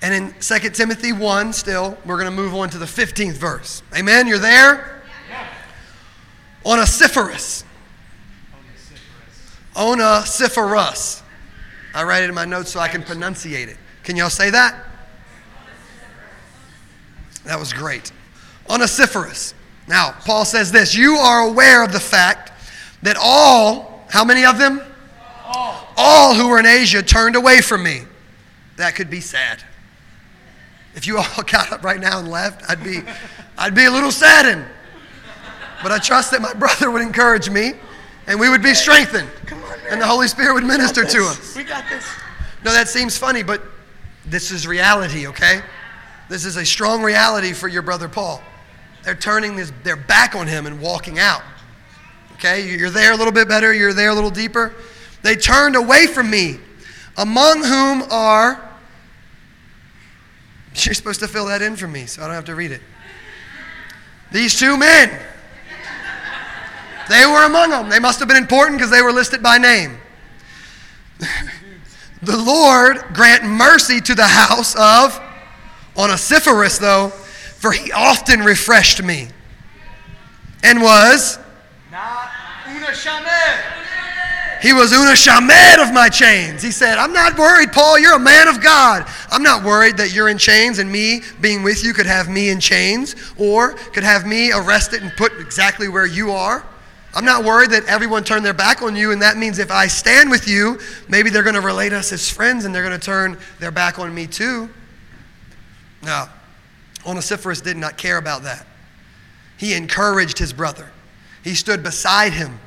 And in 2 Timothy 1, still, we're going to move on to the 15th verse. Amen? You're there? Yeah. Onesiphorus. Onesiphorus. I write it in my notes so I can pronunciate it. Can y'all say that? That was great. Onesiphorus. Now, Paul says this You are aware of the fact that all, how many of them? All. All who were in Asia turned away from me. That could be sad. If you all [laughs] got up right now and left, I'd be, I'd be a little saddened. But I trust that my [laughs] brother would encourage me and we would be strengthened. And the Holy Spirit would minister to us. We got this. No, that seems funny, but this is reality, okay? This is a strong reality for your brother Paul. They're turning this, their back on him and walking out. Okay? You're there a little bit better, you're there a little deeper. They turned away from me, among whom are. You're supposed to fill that in for me, so I don't have to read it. These two men they were among them. They must have been important because they were listed by name. [laughs] the Lord grant mercy to the house of Onesiphorus, though, for he often refreshed me and was. He was una shamed of my chains. He said, I'm not worried, Paul. You're a man of God. I'm not worried that you're in chains and me being with you could have me in chains or could have me arrested and put exactly where you are. I'm not worried that everyone turned their back on you, and that means if I stand with you, maybe they're going to relate us as friends and they're going to turn their back on me too. No, Onesiphorus did not care about that. He encouraged his brother, he stood beside him.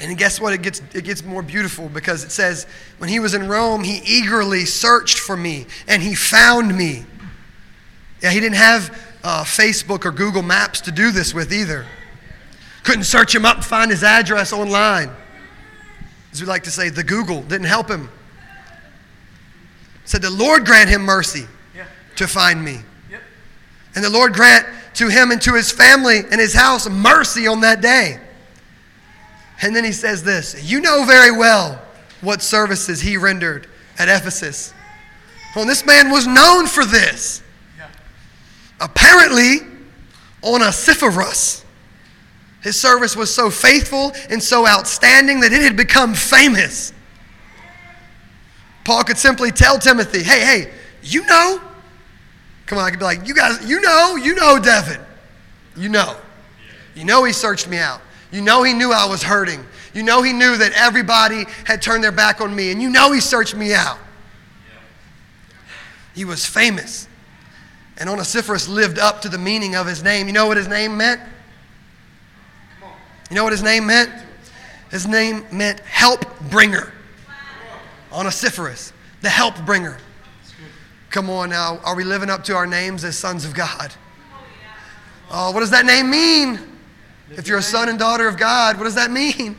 And guess what? It gets, it gets more beautiful because it says, when he was in Rome, he eagerly searched for me and he found me. Yeah, he didn't have uh, Facebook or Google Maps to do this with either. Couldn't search him up and find his address online. As we like to say, the Google didn't help him. Said, The Lord grant him mercy yeah. to find me. Yep. And the Lord grant to him and to his family and his house mercy on that day. And then he says this You know very well what services he rendered at Ephesus. Well, this man was known for this. Yeah. Apparently, on a Onesiphorus. His service was so faithful and so outstanding that it had become famous. Paul could simply tell Timothy, hey, hey, you know. Come on, I could be like, you guys, you know, you know Devin. You know. You know he searched me out. You know he knew I was hurting. You know he knew that everybody had turned their back on me. And you know he searched me out. He was famous. And Onesiphorus lived up to the meaning of his name. You know what his name meant? You know what his name meant? His name meant help bringer. Onesiphorus, the help bringer. Come on now, are we living up to our names as sons of God? Oh, what does that name mean? If you're a son and daughter of God, what does that mean?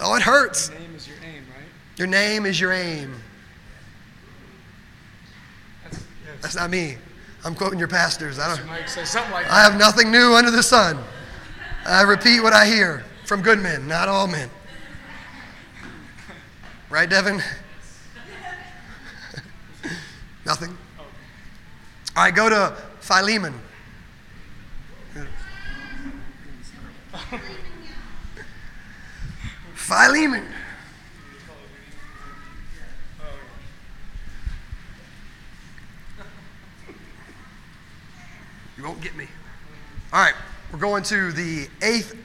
Oh, it hurts. Your name is your aim, right? Your name is your aim. That's, not me. I'm quoting your pastors. I don't. Mike says something like I have nothing new under the sun. I repeat what I hear from good men, not all men. Right, Devin? [laughs] nothing. All right, go to Philemon. Philemon. You won't get me. All right, we're going to the eighth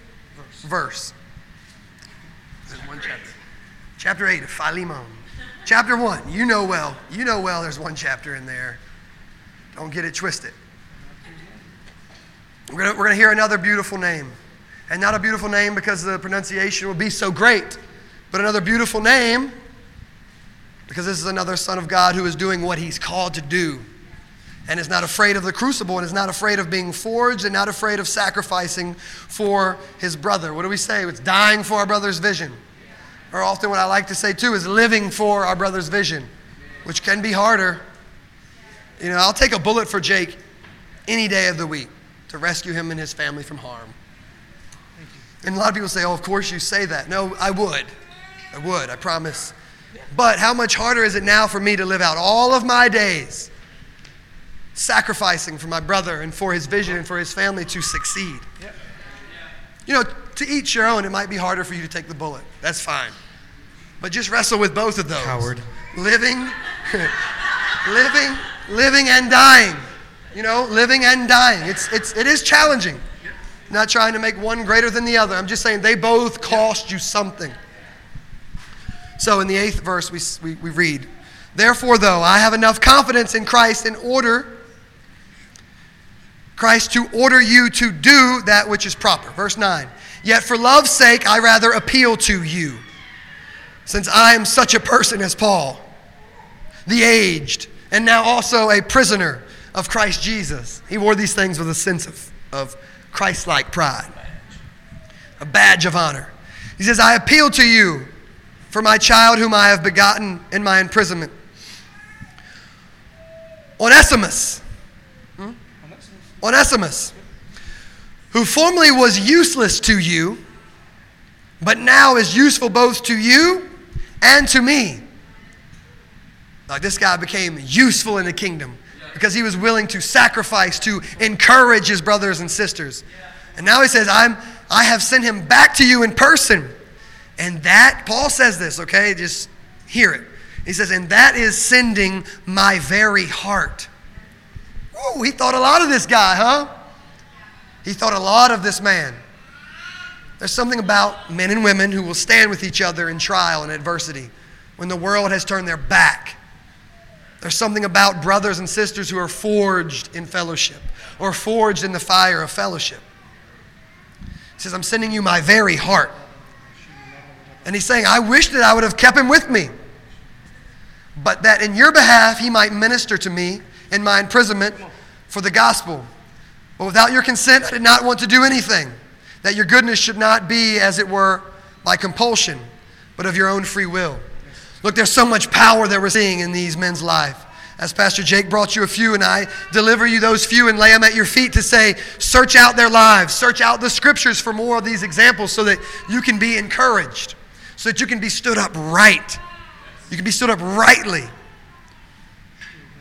verse. There's one chapter. Chapter 8 of Philemon. Chapter 1, you know well. You know well there's one chapter in there. Don't get it twisted. We're going we're gonna hear another beautiful name. And not a beautiful name because the pronunciation will be so great, but another beautiful name because this is another Son of God who is doing what he's called to do and is not afraid of the crucible and is not afraid of being forged and not afraid of sacrificing for his brother. What do we say? It's dying for our brother's vision. Or often, what I like to say too is living for our brother's vision, which can be harder. You know, I'll take a bullet for Jake any day of the week to rescue him and his family from harm. And a lot of people say, oh, of course you say that. No, I would. I would, I promise. But how much harder is it now for me to live out all of my days sacrificing for my brother and for his vision and for his family to succeed? You know, to each your own, it might be harder for you to take the bullet. That's fine. But just wrestle with both of those. Coward. Living, [laughs] living, living and dying. You know, living and dying. It's, it's, it is challenging. Not trying to make one greater than the other. I'm just saying they both cost you something. So in the eighth verse, we, we, we read, Therefore, though, I have enough confidence in Christ in order, Christ to order you to do that which is proper. Verse 9. Yet for love's sake, I rather appeal to you, since I am such a person as Paul, the aged, and now also a prisoner of Christ Jesus. He wore these things with a sense of, of Christ like pride, a badge of honor. He says, I appeal to you for my child whom I have begotten in my imprisonment. Onesimus. Onesimus, who formerly was useless to you, but now is useful both to you and to me. Like this guy became useful in the kingdom because he was willing to sacrifice to encourage his brothers and sisters. And now he says, I'm, I have sent him back to you in person. And that, Paul says this, okay? Just hear it. He says, and that is sending my very heart. He thought a lot of this guy, huh? He thought a lot of this man. There's something about men and women who will stand with each other in trial and adversity when the world has turned their back. There's something about brothers and sisters who are forged in fellowship or forged in the fire of fellowship. He says, I'm sending you my very heart. And he's saying, I wish that I would have kept him with me, but that in your behalf he might minister to me in my imprisonment for the gospel. But without your consent, I did not want to do anything, that your goodness should not be, as it were, by compulsion, but of your own free will. Look, there's so much power that we're seeing in these men's life. As Pastor Jake brought you a few, and I deliver you those few and lay them at your feet to say, search out their lives, search out the scriptures for more of these examples so that you can be encouraged, so that you can be stood up right. You can be stood up rightly.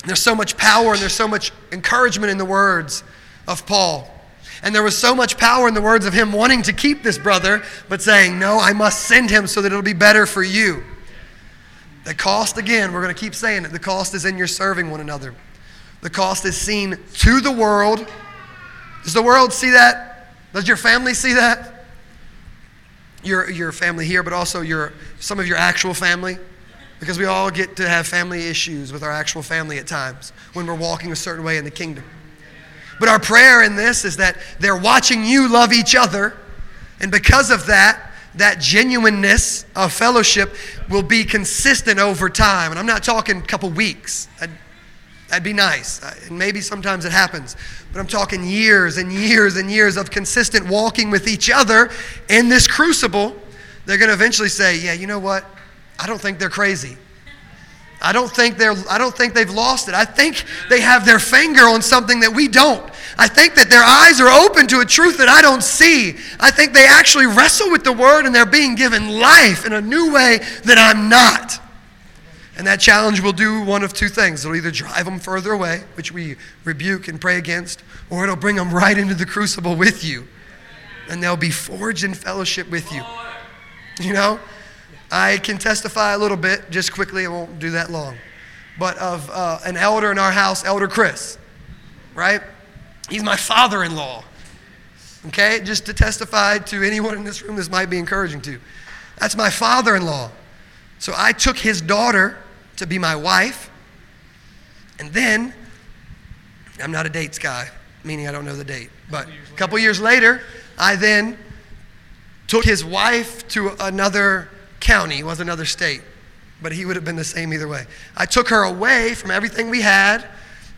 There's so much power and there's so much encouragement in the words of Paul. And there was so much power in the words of him wanting to keep this brother, but saying, No, I must send him so that it'll be better for you. The cost, again, we're going to keep saying it, the cost is in your serving one another. The cost is seen to the world. Does the world see that? Does your family see that? Your, your family here, but also your, some of your actual family? Because we all get to have family issues with our actual family at times when we're walking a certain way in the kingdom. But our prayer in this is that they're watching you love each other, and because of that, that genuineness of fellowship will be consistent over time. And I'm not talking a couple weeks. That'd, that'd be nice. And maybe sometimes it happens. But I'm talking years and years and years of consistent walking with each other in this crucible. They're going to eventually say, Yeah, you know what? I don't think they're crazy. I don't think they're I don't think they've lost it. I think they have their finger on something that we don't. I think that their eyes are open to a truth that I don't see. I think they actually wrestle with the word and they're being given life in a new way that I'm not. And that challenge will do one of two things. It'll either drive them further away, which we rebuke and pray against, or it'll bring them right into the crucible with you. And they'll be forged in fellowship with you. You know? I can testify a little bit, just quickly, I won't do that long, but of uh, an elder in our house, Elder Chris, right? He's my father in law, okay? Just to testify to anyone in this room this might be encouraging to. That's my father in law. So I took his daughter to be my wife, and then, I'm not a dates guy, meaning I don't know the date, but a couple years later, I then took his wife to another county, was another state, but he would have been the same either way. I took her away from everything we had,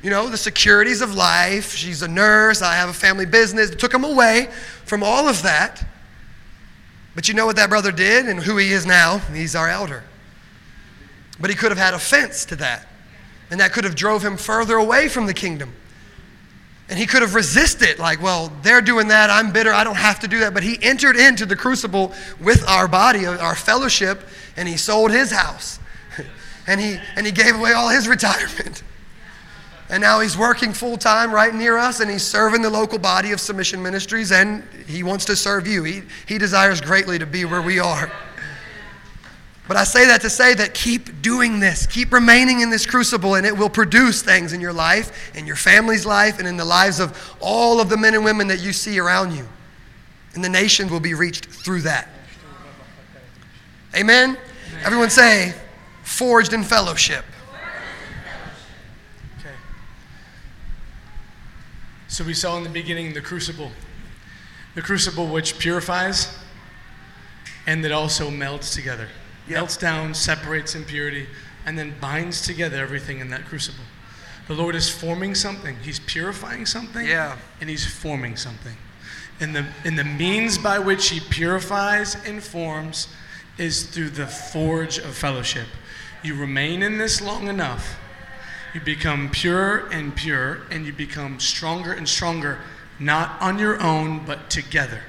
you know, the securities of life. She's a nurse, I have a family business. Took him away from all of that. But you know what that brother did and who he is now? He's our elder. But he could have had offense to that. And that could have drove him further away from the kingdom. And he could have resisted, like, well, they're doing that. I'm bitter. I don't have to do that. But he entered into the crucible with our body, uh, our fellowship, and he sold his house. [laughs] and, he, and he gave away all his [laughs] retirement. And now he's working full time right near us, and he's serving the local body of submission ministries, and he wants to serve you. He, he desires greatly to be where we are. But I say that to say that keep doing this. Keep remaining in this crucible, and it will produce things in your life, in your family's life, and in the lives of all of the men and women that you see around you. And the nation will be reached through that. Amen? Everyone say, forged in fellowship. Okay. So we saw in the beginning the crucible. The crucible which purifies and that also melts together melts down, separates impurity, and then binds together everything in that crucible. The Lord is forming something. He's purifying something. Yeah. And He's forming something. And the, and the means by which He purifies and forms is through the forge of fellowship. You remain in this long enough, you become pure and pure, and you become stronger and stronger, not on your own, but together.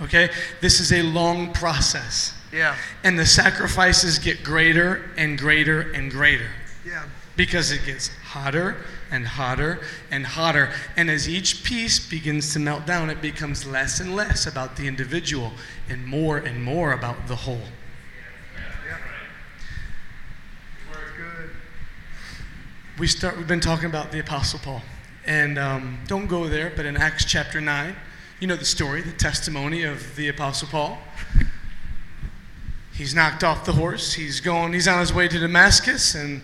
Okay? This is a long process. Yeah. And the sacrifices get greater and greater and greater. Yeah. Because it gets hotter and hotter and hotter. And as each piece begins to melt down, it becomes less and less about the individual and more and more about the whole. We start, we've been talking about the Apostle Paul. And um, don't go there, but in Acts chapter 9, you know the story, the testimony of the Apostle Paul. He's knocked off the horse. He's going, he's on his way to Damascus, and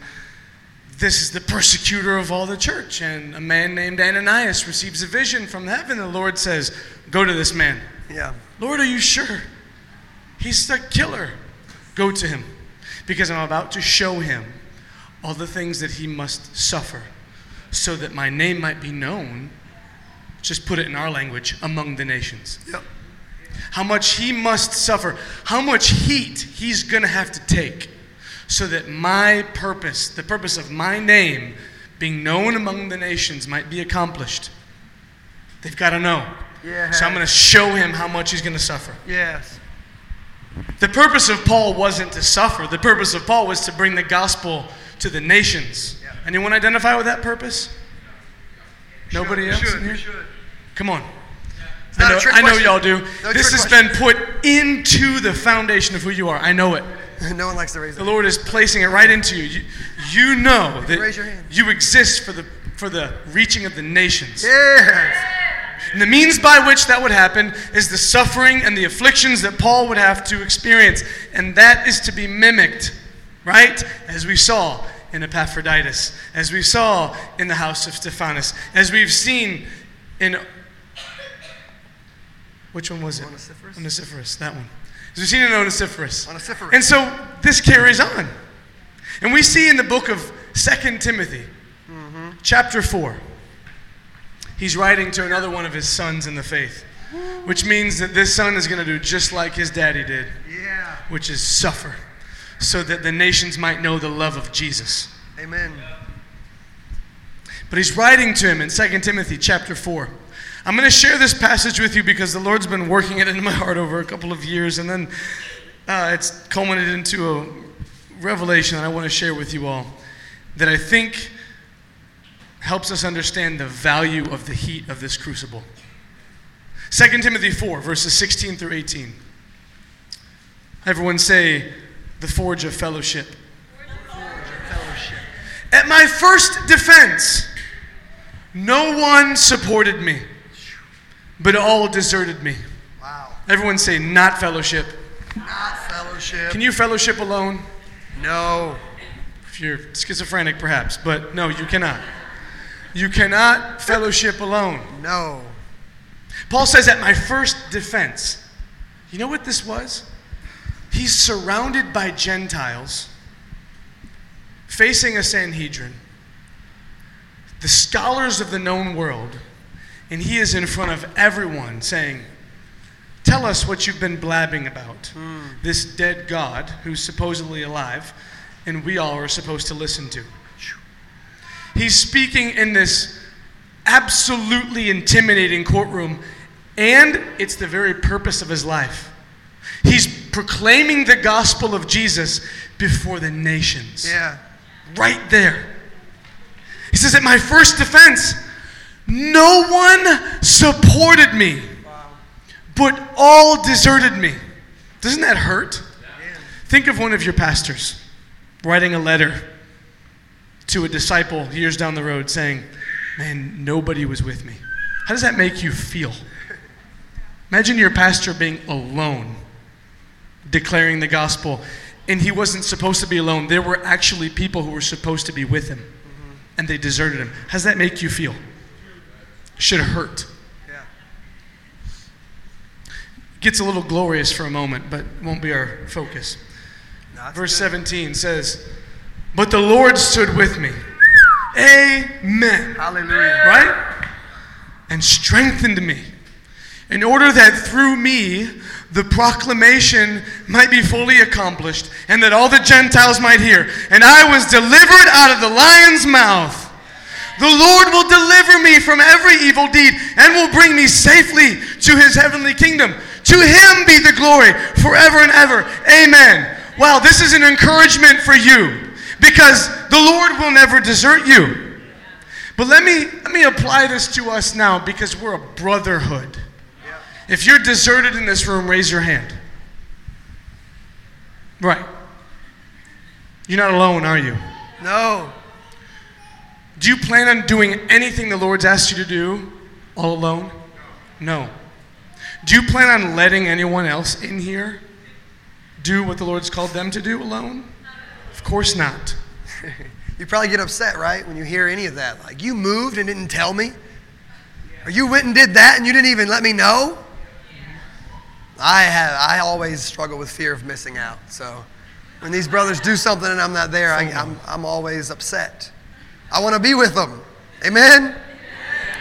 this is the persecutor of all the church. And a man named Ananias receives a vision from heaven. The Lord says, Go to this man. Yeah. Lord, are you sure? He's the killer. Go to him, because I'm about to show him all the things that he must suffer so that my name might be known. Just put it in our language among the nations Yep. How much he must suffer, how much heat he's going to have to take so that my purpose, the purpose of my name being known among the nations, might be accomplished. They've got to know. Yes. So I'm going to show him how much he's going to suffer. Yes. The purpose of Paul wasn't to suffer, the purpose of Paul was to bring the gospel to the nations. Anyone identify with that purpose? Nobody else in here? Come on. It's not I a know, trick I know question. y'all do. No this has been put into the foundation of who you are. I know it. [laughs] no one likes to raise The Lord is placing it right into you. You, you know that Raise your hand. you exist for the for the reaching of the nations. Yes. And the means by which that would happen is the suffering and the afflictions that Paul would have to experience. And that is to be mimicked, right? As we saw in Epaphroditus, as we saw in the house of Stephanas, as we've seen in. Which one was it? Onesiphorus? Onesiphorus, that one. Seen in Onesiphorus. Onesiphorus. And so this carries on. And we see in the book of Second Timothy, mm-hmm. chapter 4, he's writing to another one of his sons in the faith, which means that this son is going to do just like his daddy did, Yeah. which is suffer, so that the nations might know the love of Jesus. Amen. But he's writing to him in 2 Timothy chapter 4. I'm going to share this passage with you because the Lord's been working it into my heart over a couple of years, and then uh, it's culminated into a revelation that I want to share with you all that I think helps us understand the value of the heat of this crucible. 2 Timothy 4, verses 16 through 18. Everyone say, the forge of fellowship. Fellowship. At my first defense, no one supported me, but all deserted me. Wow. Everyone say, not fellowship. Not fellowship. Can you fellowship alone? No. If you're schizophrenic, perhaps, but no, you cannot. You cannot fellowship alone. No. Paul says, at my first defense, you know what this was? He's surrounded by Gentiles, facing a Sanhedrin, the scholars of the known world, and he is in front of everyone saying, Tell us what you've been blabbing about. Hmm. This dead God who's supposedly alive, and we all are supposed to listen to. He's speaking in this absolutely intimidating courtroom, and it's the very purpose of his life. He's proclaiming the gospel of Jesus before the nations. Yeah. Right there. He says, At my first defense, no one supported me, but all deserted me. Doesn't that hurt? Think of one of your pastors writing a letter to a disciple years down the road saying, Man, nobody was with me. How does that make you feel? Imagine your pastor being alone, declaring the gospel, and he wasn't supposed to be alone. There were actually people who were supposed to be with him, and they deserted him. How does that make you feel? Should hurt. Yeah. Gets a little glorious for a moment, but won't be our focus. No, Verse good. 17 says, But the Lord stood with me. Amen. Hallelujah. Right? And strengthened me, in order that through me the proclamation might be fully accomplished, and that all the Gentiles might hear. And I was delivered out of the lion's mouth. The Lord will deliver me from every evil deed and will bring me safely to his heavenly kingdom. To him be the glory forever and ever. Amen. Wow, this is an encouragement for you because the Lord will never desert you. But let me let me apply this to us now because we're a brotherhood. If you're deserted in this room, raise your hand. Right. You're not alone, are you? No. Do you plan on doing anything the Lord's asked you to do all alone? No. Do you plan on letting anyone else in here do what the Lord's called them to do alone? Of course not. [laughs] You probably get upset, right, when you hear any of that. Like, you moved and didn't tell me? Or you went and did that and you didn't even let me know? I have I always struggle with fear of missing out. So when these brothers do something and I'm not there, I, I'm, I'm always upset. I want to be with them. Amen?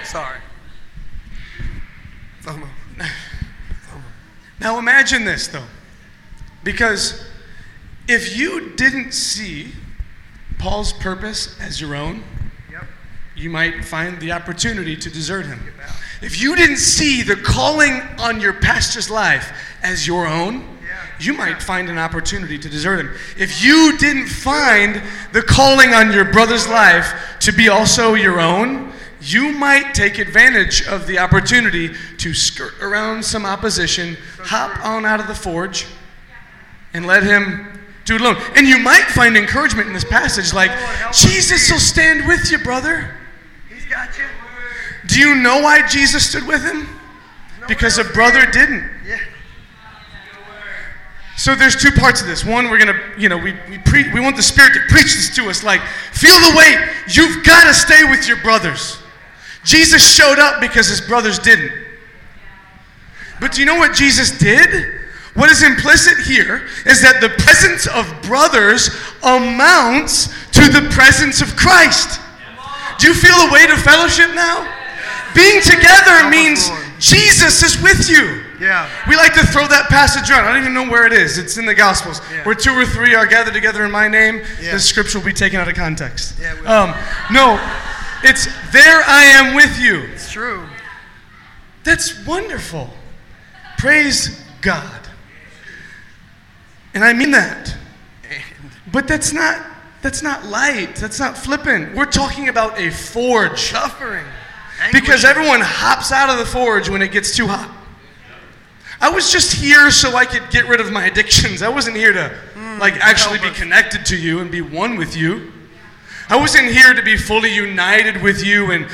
Sorry. FOMO. Now imagine this, though. Because if you didn't see Paul's purpose as your own, Yep. you might find the opportunity to desert him. If you didn't see the calling on your pastor's life as your own, you might find an opportunity to desert him. If you didn't find the calling on your brother's life to be also your own, you might take advantage of the opportunity to skirt around some opposition, hop on out of the forge, and let him do it alone. And you might find encouragement in this passage like, Jesus will stand with you, brother. He's got you. Do you know why Jesus stood with him? Because a brother didn't. Yeah. So there's two parts of this. One, we're gonna, you know, we we, pre- we want the Spirit to preach this to us. Like, feel the weight. You've got to stay with your brothers. Jesus showed up because his brothers didn't. But do you know what Jesus did? What is implicit here is that the presence of brothers amounts to the presence of Christ. Do you feel the weight of fellowship now? Being together means Jesus is with you. Yeah. We like to throw that passage around. I don't even know where it is. It's in the Gospels. Yeah. Where two or three are gathered together in my name, Yeah. the scripture will be taken out of context. Yeah, um, no, it's there I am with you. It's true. That's wonderful. Praise God. And I mean that. But that's not that's not light. That's not flippant. We're talking about a forge. Suffering. Because everyone hops out of the forge when it gets too hot. I was just here so I could get rid of my addictions. I wasn't here to hmm, like actually be connected to you and be one with you. I wasn't here to be fully united with you and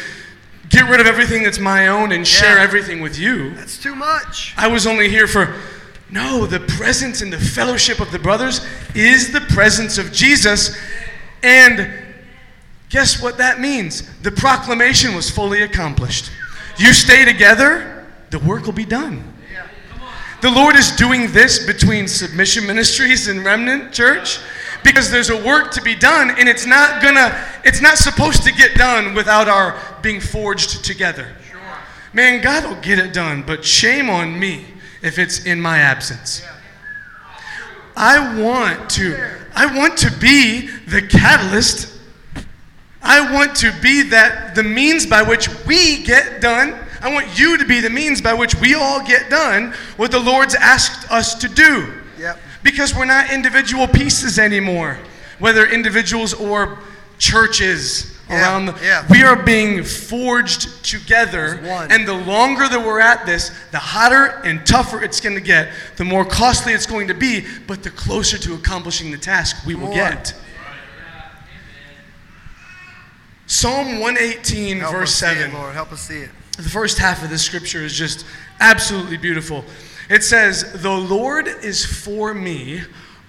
get rid of everything that's my own and share Yeah. everything with you. That's too much. I was only here for no, the presence and the fellowship of the brothers is the presence of Jesus. And guess what that means? The proclamation was fully accomplished. You stay together, the work will be done. The Lord is doing this between Submission Ministries and Remnant Church because there's a work to be done and it's not gonna it's not supposed to get done without our being forged together. Man, God will get it done, but shame on me if it's in my absence. I want to I want to be the catalyst. I want to be that the means by which we get done. I want you to be the means by which we all get done what the Lord's asked us to do. Yep. Because we're not individual pieces anymore, whether individuals or churches Yeah, around the yeah. we are being forged together one. and the longer that we're at this the hotter and tougher it's going to get the more costly it's going to be but the closer to accomplishing the task we will on. get psalm 118 Help verse us see it, 7 Lord, help us see it. The first half of this scripture is just absolutely beautiful. It says, The Lord is for me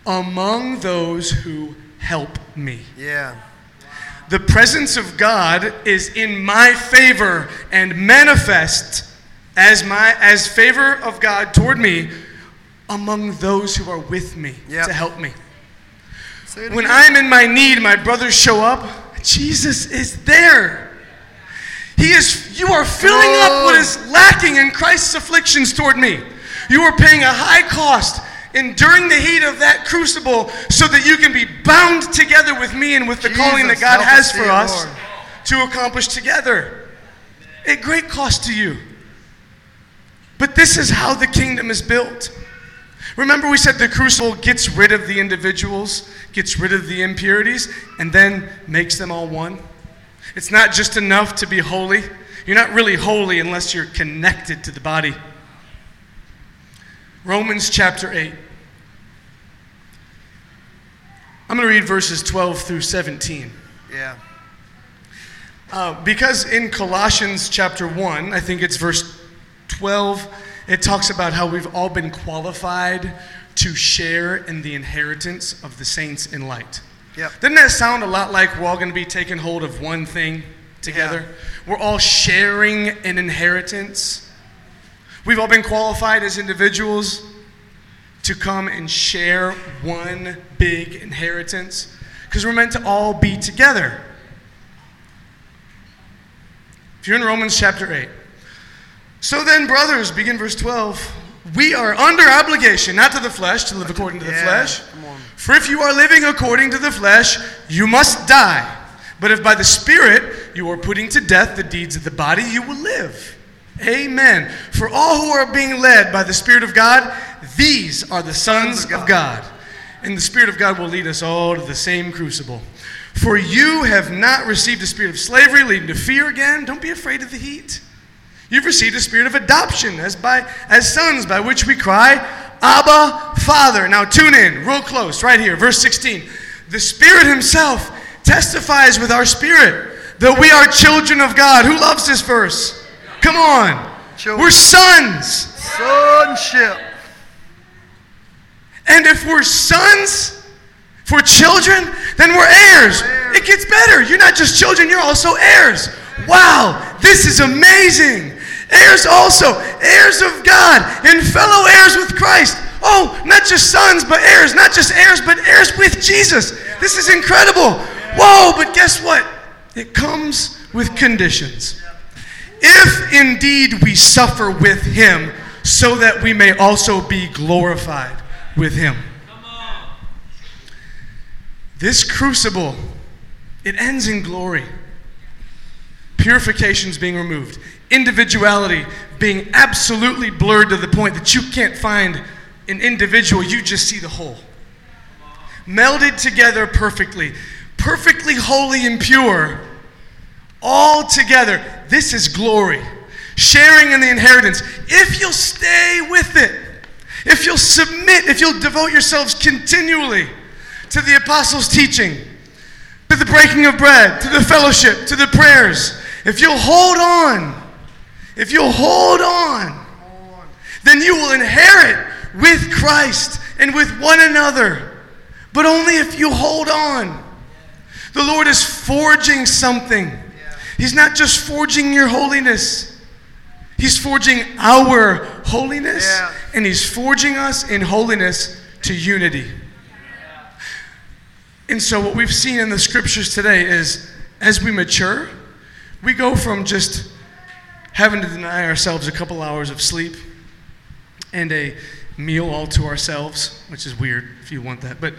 among those who help me. Yeah. The presence of God is in my favor and manifest as my as favor of God toward me among those who are with me Yep. to help me. When. I'm in my need, my brothers show up. Jesus is there. He is, you are filling up what is lacking in Christ's afflictions toward me. You are paying a high cost, enduring the heat of that crucible, so that you can be bound together with me and with the calling that God has for us Lord. to accomplish together. At great cost to you. But this is how the kingdom is built. Remember, we said the crucible gets rid of the individuals, gets rid of the impurities, and then makes them all one? It's not just enough to be holy. You're not really holy unless you're connected to the body. Romans chapter 8. I'm going to read verses 12 through 17. Yeah. Uh, because in Colossians chapter 1, I think it's verse 12, it talks about how we've all been qualified to share in the inheritance of the saints in light. Yep. Doesn't that sound a lot like we're all going to be taking hold of one thing together? We're all sharing an inheritance. We've all been qualified as individuals to come and share one big inheritance because we're meant to all be together. If you're in Romans chapter 8. So then, brothers, begin verse 12. We are under obligation, not to the flesh, to live according to the Yeah, flesh. For if you are living according to the flesh, you must die. But if by the Spirit you are putting to death the deeds of the body, you will live. Amen. For all who are being led by the Spirit of God, these are the sons of. God. And the Spirit of God will lead us all to the same crucible. For you have not received a spirit of slavery leading to fear again. Don't be afraid of the heat. You've received a spirit of adoption as by as sons by which we cry, Abba, Father. Now tune in, real close, right here, verse 16. The Spirit Himself testifies with our spirit that we are children of God. Who loves this verse? Come on. Children. We're sons. Sonship. And if we're sons, if we're children, then we're heirs. It gets better. You're not just children, you're also heirs. Wow, this is amazing. Heirs also, heirs of God, and fellow heirs with Christ. Oh, not just sons, but heirs. Not just heirs, but heirs with Jesus. This is incredible. Whoa, but guess what? It comes with conditions. If indeed we suffer with him, so that we may also be glorified with him. This crucible, it ends in glory. Purification's being removed. Individuality being absolutely blurred to the point that you can't find an individual, you just see the whole. Melded together perfectly, perfectly holy and pure, all together. This is glory. Sharing in the inheritance. If you'll stay with it, if you'll submit, if you'll devote yourselves continually to the apostles' teaching, to the breaking of bread, to the fellowship, to the prayers, if you'll hold on, if you'll hold on, then you will inherit with Christ and with one another. But only if you hold on. The Lord is forging something. He's not just forging your holiness, He's forging our holiness, Yeah. and He's forging us in holiness to unity. And so, what we've seen in the scriptures today is as we mature, we go from just having to deny ourselves a couple hours of sleep and a meal all to ourselves, which is weird if you want that. But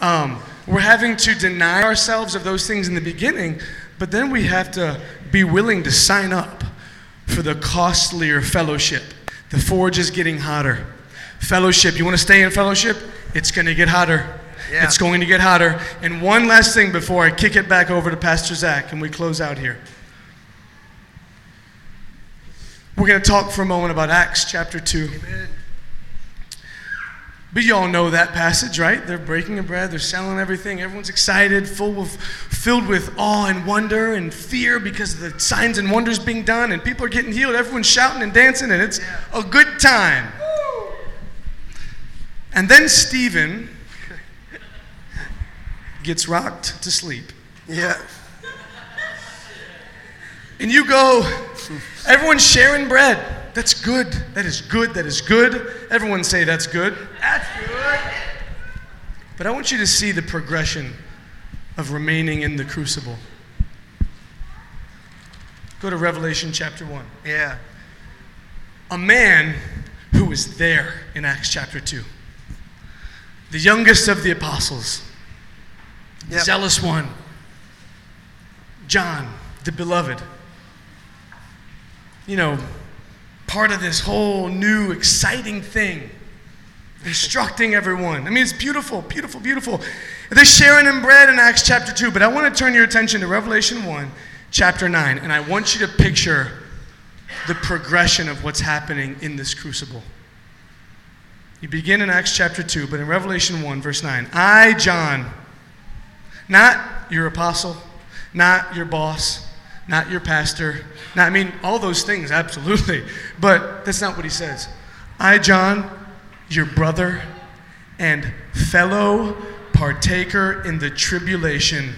um, we're having to deny ourselves of those things in the beginning, but then we have to be willing to sign up for the costlier fellowship. The forge is getting hotter. Fellowship, you want to stay in fellowship? It's going to get hotter. Yeah. It's going to get hotter. And one last thing before I kick it back over to Pastor Zach and we close out here. We're going to talk for a moment about Acts chapter 2. But you all know that passage, right? They're breaking the bread, they're selling everything, everyone's excited, full of, filled with awe and wonder and fear because of the signs and wonders being done, and people are getting healed, everyone's shouting and dancing, and it's a good time. And then Stephen gets rocked to sleep. Yeah. And you go, everyone's sharing bread. That's good. That is good. That is good. Everyone say that's good. That's good. But I want you to see the progression of remaining in the crucible. Go to Revelation chapter 1. Yeah. A man who was there in Acts chapter 2, the youngest of the apostles, Yep. zealous one, John, the beloved. You know, part of this whole new exciting thing, instructing everyone. I mean, it's beautiful, beautiful, beautiful. They're sharing in bread in Acts chapter 2, but I want to turn your attention to Revelation 1, chapter 9, and I want you to picture the progression of what's happening in this crucible. You begin in Acts chapter 2, but in Revelation 1, verse 9, I, John, not your apostle, not your boss, not your pastor, not, I mean, all those things, absolutely, but that's not what he says. I, John, your brother and fellow partaker in the tribulation.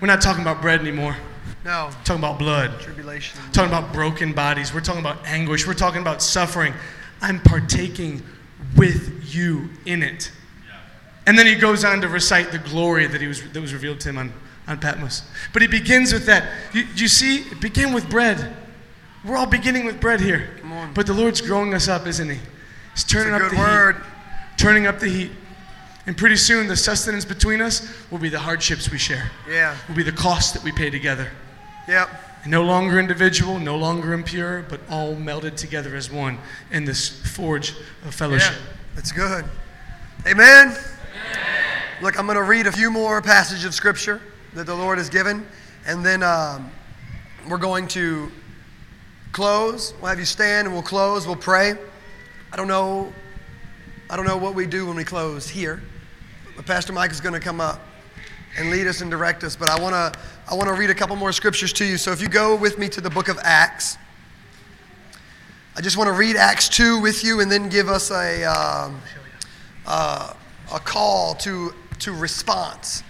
We're not talking about bread anymore, No. we're talking about blood Tribulation. talking about broken bodies. We're talking about anguish. We're talking about suffering. I'm partaking with you in it. Yeah. And then he goes on to recite the glory that, he was, that was revealed to him on, on Patmos. But he begins with that. You, you see, it began with bread. We're all beginning with bread here. Come on. But the Lord's growing us up, isn't he? He's turning up the word. heat. Turning up the heat. And pretty soon, the sustenance between us will be the hardships we share, Yeah. will be the cost that we pay together. Yep. No longer individual, no longer impure, but all melded together as one in this forge of fellowship. Yeah. That's good. Amen. Look, I'm going to read a few more passages of scripture. That the Lord has given. And then um, we're going to close. We'll have you stand and we'll close. We'll pray. I don't know. I don't know what we do when we close here. But Pastor Mike is going to come up and lead us and direct us. But I want to I want to read a couple more scriptures to you. So if you go with me to the book of Acts, I just want to read Acts 2 with you and then give us a, um, uh, a call to, to response,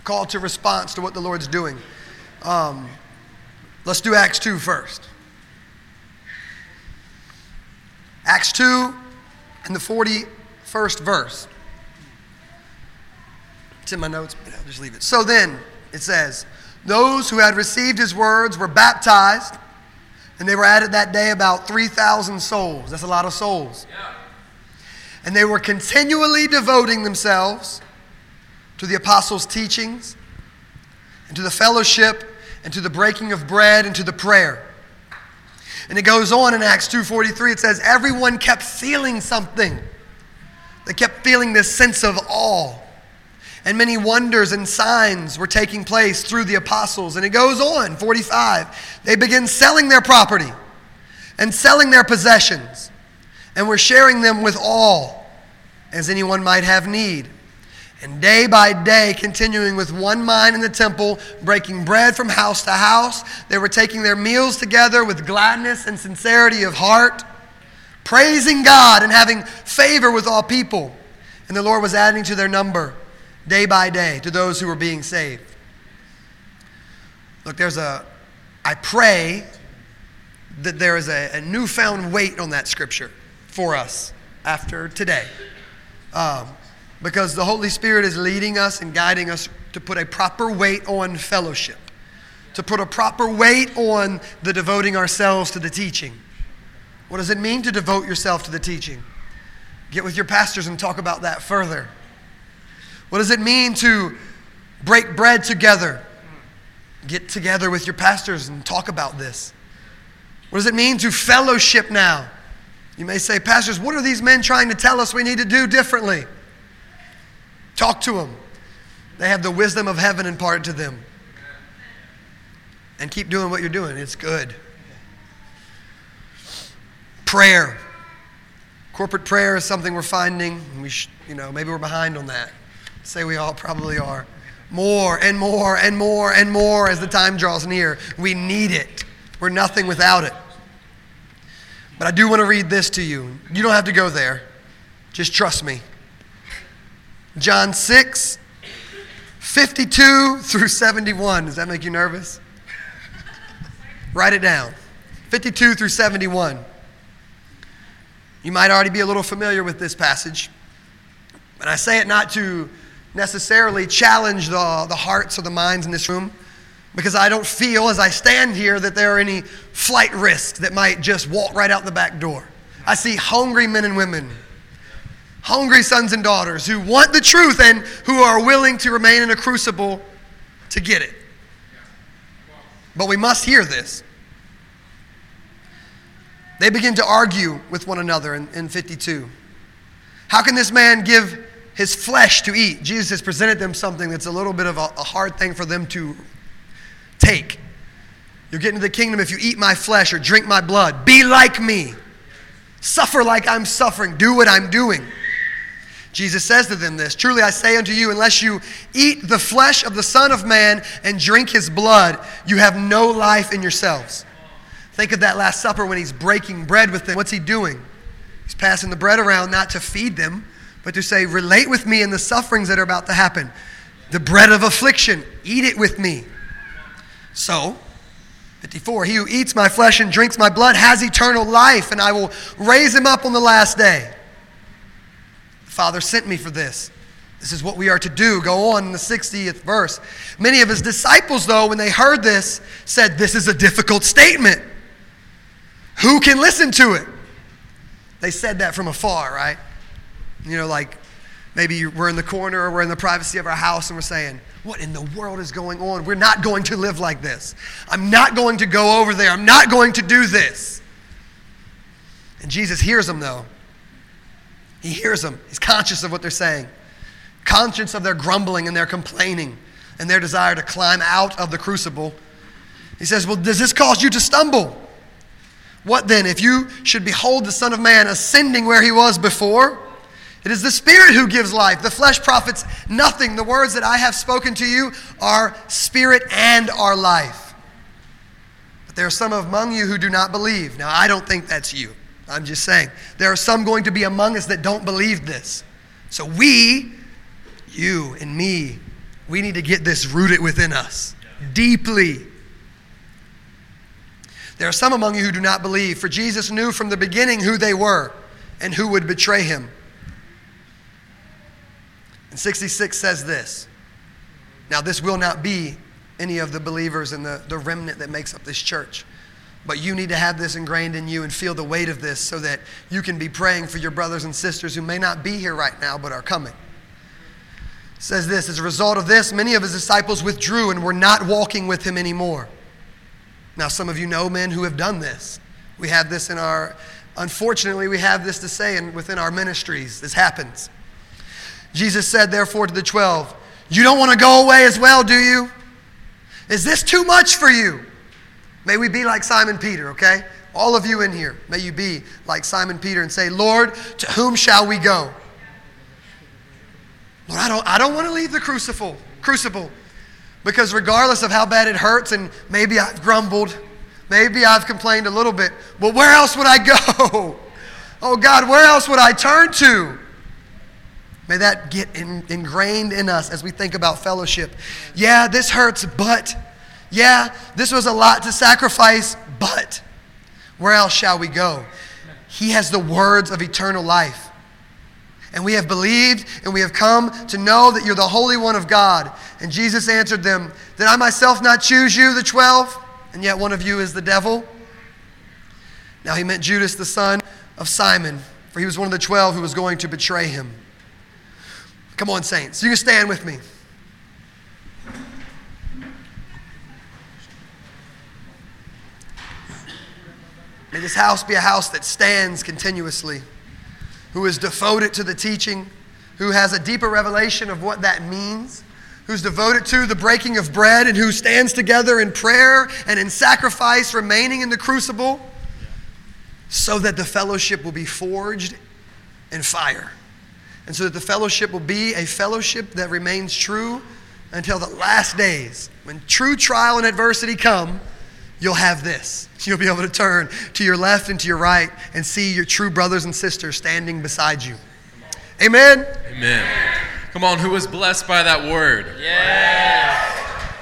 a call to response to what the Lord's doing. Um, let's do Acts 2 first. Acts 2 and the 41st verse. It's in my notes, but I'll just leave it. So then, it says, Those who had received his words were baptized, and they were added that day about 3,000 souls. That's a lot of souls. And they were continually devoting themselves to the apostles' teachings, and to the fellowship, and to the breaking of bread, and to the prayer. And it goes on in Acts 2:43 it says everyone kept feeling something. They kept feeling this sense of awe. And many wonders and signs were taking place through the apostles. And it goes on, 45. They begin selling their property and selling their possessions, and were sharing them with all, as anyone might have need. And day by day, continuing with one mind in the temple, breaking bread from house to house, they were taking their meals together with gladness and sincerity of heart, praising God and having favor with all people. And the Lord was adding to their number day by day to those who were being saved. Look, there's a, I pray that there is a, a newfound weight on that scripture for us after today. Um, because the Holy Spirit is leading us and guiding us to put a proper weight on fellowship, to put a proper weight on the devoting ourselves to the teaching. What does it mean to devote yourself to the teaching? Get with your pastors and talk about that further. What does it mean to break bread together? Get together with your pastors and talk about this. What does it mean to fellowship now? You may say, Pastors, what are these men trying to tell us we need to do differently? Talk to them. They have the wisdom of heaven imparted to them. And keep doing what you're doing, it's good. Prayer. Corporate prayer is something we're finding. We sh- you know, maybe we're behind on that. Say we all probably are. More and more and more and more as the time draws near. We need it. We're nothing without it. But I do want to read this to you. You don't have to go there. Just trust me. John 6, 52 through 71. Does that make you nervous? [laughs] Write it down. 52 through 71. You might already be a little familiar with this passage, but I say it not to necessarily challenge the, the hearts or the minds in this room because I don't feel as I stand here that there are any flight risks that might just walk right out the back door. I see hungry men and women, hungry sons and daughters who want the truth and who are willing to remain in a crucible to get it. But we must hear this. They begin to argue with one another in, in 52. How can this man give his flesh to eat? Jesus has presented them something that's a little bit of a, a hard thing for them to take. You'll get into the kingdom if you eat my flesh or drink my blood. Be like me. Suffer like I'm suffering. Do what I'm doing. Jesus says to them this Truly I say unto you, unless you eat the flesh of the Son of Man and drink his blood, you have no life in yourselves. Think of that Last Supper when he's breaking bread with them. What's he doing? He's passing the bread around not to feed them, but to say, relate with me in the sufferings that are about to happen. The bread of affliction, eat it with me. So, 54, he who eats my flesh and drinks my blood has eternal life, and I will raise him up on the last day. The Father sent me for this. This is what we are to do. Go on in the 60th verse. Many of his disciples, though, when they heard this, said, This is a difficult statement. Who can listen to it? They said that from afar, right? You know, like maybe we're in the corner or we're in the privacy of our house and we're saying, What in the world is going on? We're not going to live like this. I'm not going to go over there. I'm not going to do this. And Jesus hears them, though. He hears them. He's conscious of what they're saying, conscious of their grumbling and their complaining. and their desire to climb out of the crucible. He says, Well, does this cause you to stumble? What then, if you should behold the Son of Man ascending where he was before? It is the Spirit who gives life. The flesh profits nothing. The words that I have spoken to you are spirit and are life. But there are some among you who do not believe. Now, I don't think that's you. I'm just saying. There are some going to be among us that don't believe this. So we, you and me, we need to get this rooted within us deeply. There are some among you who do not believe, for Jesus knew from the beginning who they were and who would betray him. And 66 says this. Now, this will not be any of the believers in the, the remnant that makes up this church. But you need to have this ingrained in you and feel the weight of this so that you can be praying for your brothers and sisters who may not be here right now but are coming. It says this As a result of this, many of his disciples withdrew and were not walking with him anymore. Now, some of you know men who have done this. We have this in our, unfortunately, we have this to say in, within our ministries. This happens. Jesus said, therefore, to the twelve, You don't want to go away as well, do you? Is this too much for you? May we be like Simon Peter, okay? All of you in here, may you be like Simon Peter and say, Lord, to whom shall we go? Lord, I don't, I don't want to leave the crucible, crucible. Because regardless of how bad it hurts, and maybe I've grumbled, maybe I've complained a little bit, but where else would I go? [laughs] Oh God, where else would I turn to? May that get in, ingrained in us as we think about fellowship. Yeah, this hurts, but yeah, this was a lot to sacrifice, but where else shall we go? He has the words of eternal life. And we have believed and we have come to know that you're the Holy One of God. And Jesus answered them, Did I myself not choose you, the twelve? And yet one of you is the devil? Now he meant Judas, the son of Simon, for he was one of the twelve who was going to betray him. Come on, saints. You can stand with me. May this house be a house that stands continuously, who is devoted to the teaching, who has a deeper revelation of what that means, who's devoted to the breaking of bread, and who stands together in prayer and in sacrifice, remaining in the crucible, so that the fellowship will be forged in fire. And so that the fellowship will be a fellowship that remains true until the last days. When true trial and adversity come, you'll have this. You'll be able to turn to your left and to your right and see your true brothers and sisters standing beside you. Amen. Amen. Come on, who was blessed by that word? Yeah.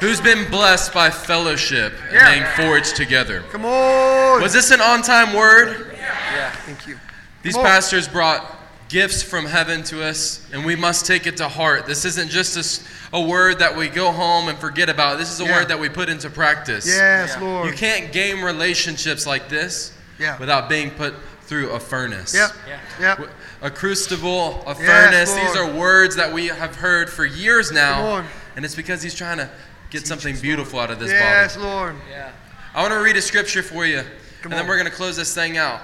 Who's been blessed by fellowship and Yeah. being forged together? Come on. Was this an on time word? Yeah. yeah. Thank you. These pastors brought gifts from heaven to us, and we must take it to heart. This isn't just a word that we go home and forget about. This is a Yeah. word that we put into practice. Yes, Yeah. Lord. You can't gain relationships like this Yeah. without being put through a furnace. Yep. Yeah. Yep. A crucible, a Yes, furnace. These are words that we have heard for years now. And it's because he's trying to get something beautiful out of this Yes, bottle. Lord. Yeah. I want to read a scripture for you, and then we're going to close this thing out.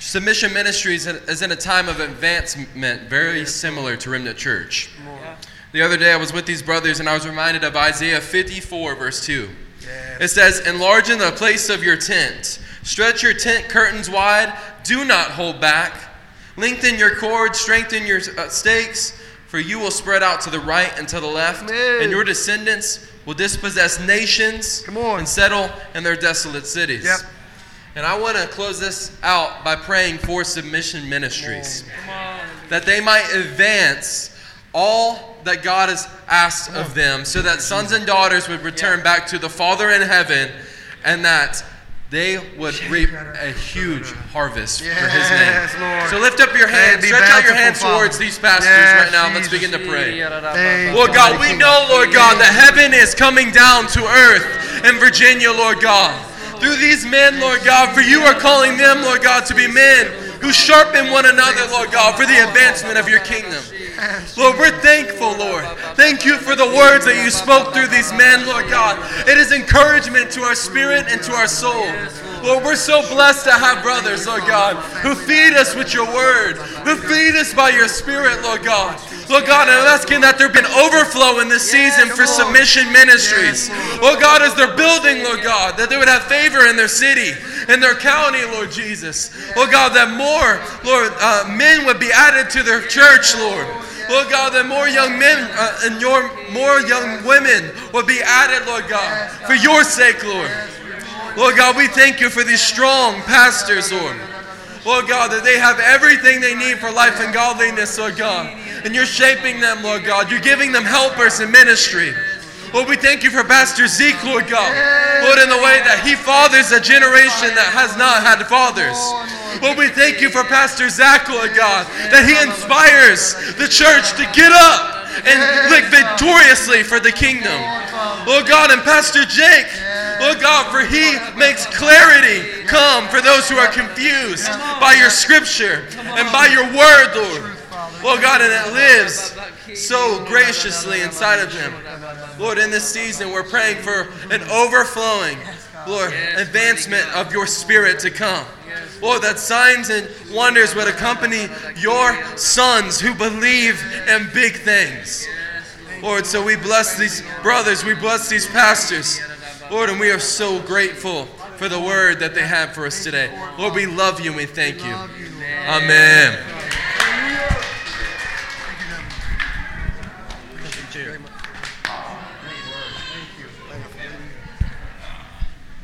Submission Ministries is in a time of advancement very similar to Remnant Church. The other day I was with these brothers and I was reminded of Isaiah 54, verse 2. It says, Enlarge in the place of your tent, stretch your tent curtains wide, do not hold back. Lengthen your cords, strengthen your uh, stakes, for you will spread out to the right and to the left, Amen. and your descendants will dispossess nations Come on. and settle in their desolate cities. Yep. And I want to close this out by praying for submission ministries that they might advance all that God has asked of them so that sons and daughters would return back to the Father in heaven and that they would reap a huge harvest for His name. Lord. So lift up your hands, be stretch out your hands Father. towards these pastors Yes, right now. Let's begin to pray. Thank Lord God, we know, Lord God, that heaven is coming down to earth in Virginia, Lord God. Through these men, Lord God, for you are calling them, Lord God, to be men who sharpen one another, Lord God, for the advancement of your kingdom. Lord, we're thankful, Lord. Thank you for the words that you spoke through these men, Lord God. It is encouragement to our spirit and to our soul. Lord, we're so blessed to have brothers, Lord God, who feed us with your word, who feed us by your spirit, Lord God. Lord God, I'm asking that there be an overflow in this season for submission ministries. Lord God, as they're building, Lord God, that they would have favor in their city, in their county, Lord Jesus. Lord God, that more, Lord, uh, men would be added to their church, Lord. Lord God, that more young men uh, and your more young women would be added, Lord God, for your sake, Lord. Lord God, we thank you for these strong pastors, Lord. Lord God, that they have everything they need for life and godliness, Lord God. And you're shaping them, Lord God. You're giving them helpers in ministry. Lord, we thank you for Pastor Zeke, Lord God. Lord, in the way that he fathers a generation that has not had fathers. Lord, we thank you for Pastor Zach, Lord God, that he inspires the church to get up and live victoriously for the kingdom. Lord God, and Pastor Jake, Lord God, for he makes clarity come for those who are confused by your scripture and by your word, Lord. Lord God, and it lives so graciously inside of him. Lord, in this season, we're praying for an overflowing, Lord, advancement of your spirit to come. Lord, that signs and wonders would accompany your sons who believe in big things. Lord, so we bless these brothers, we bless these pastors. Lord, and we are so grateful for the word that they have for us today. Lord, we love you and we thank you. Amen.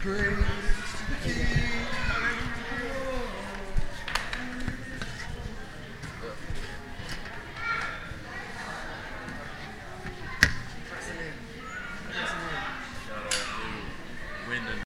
Praise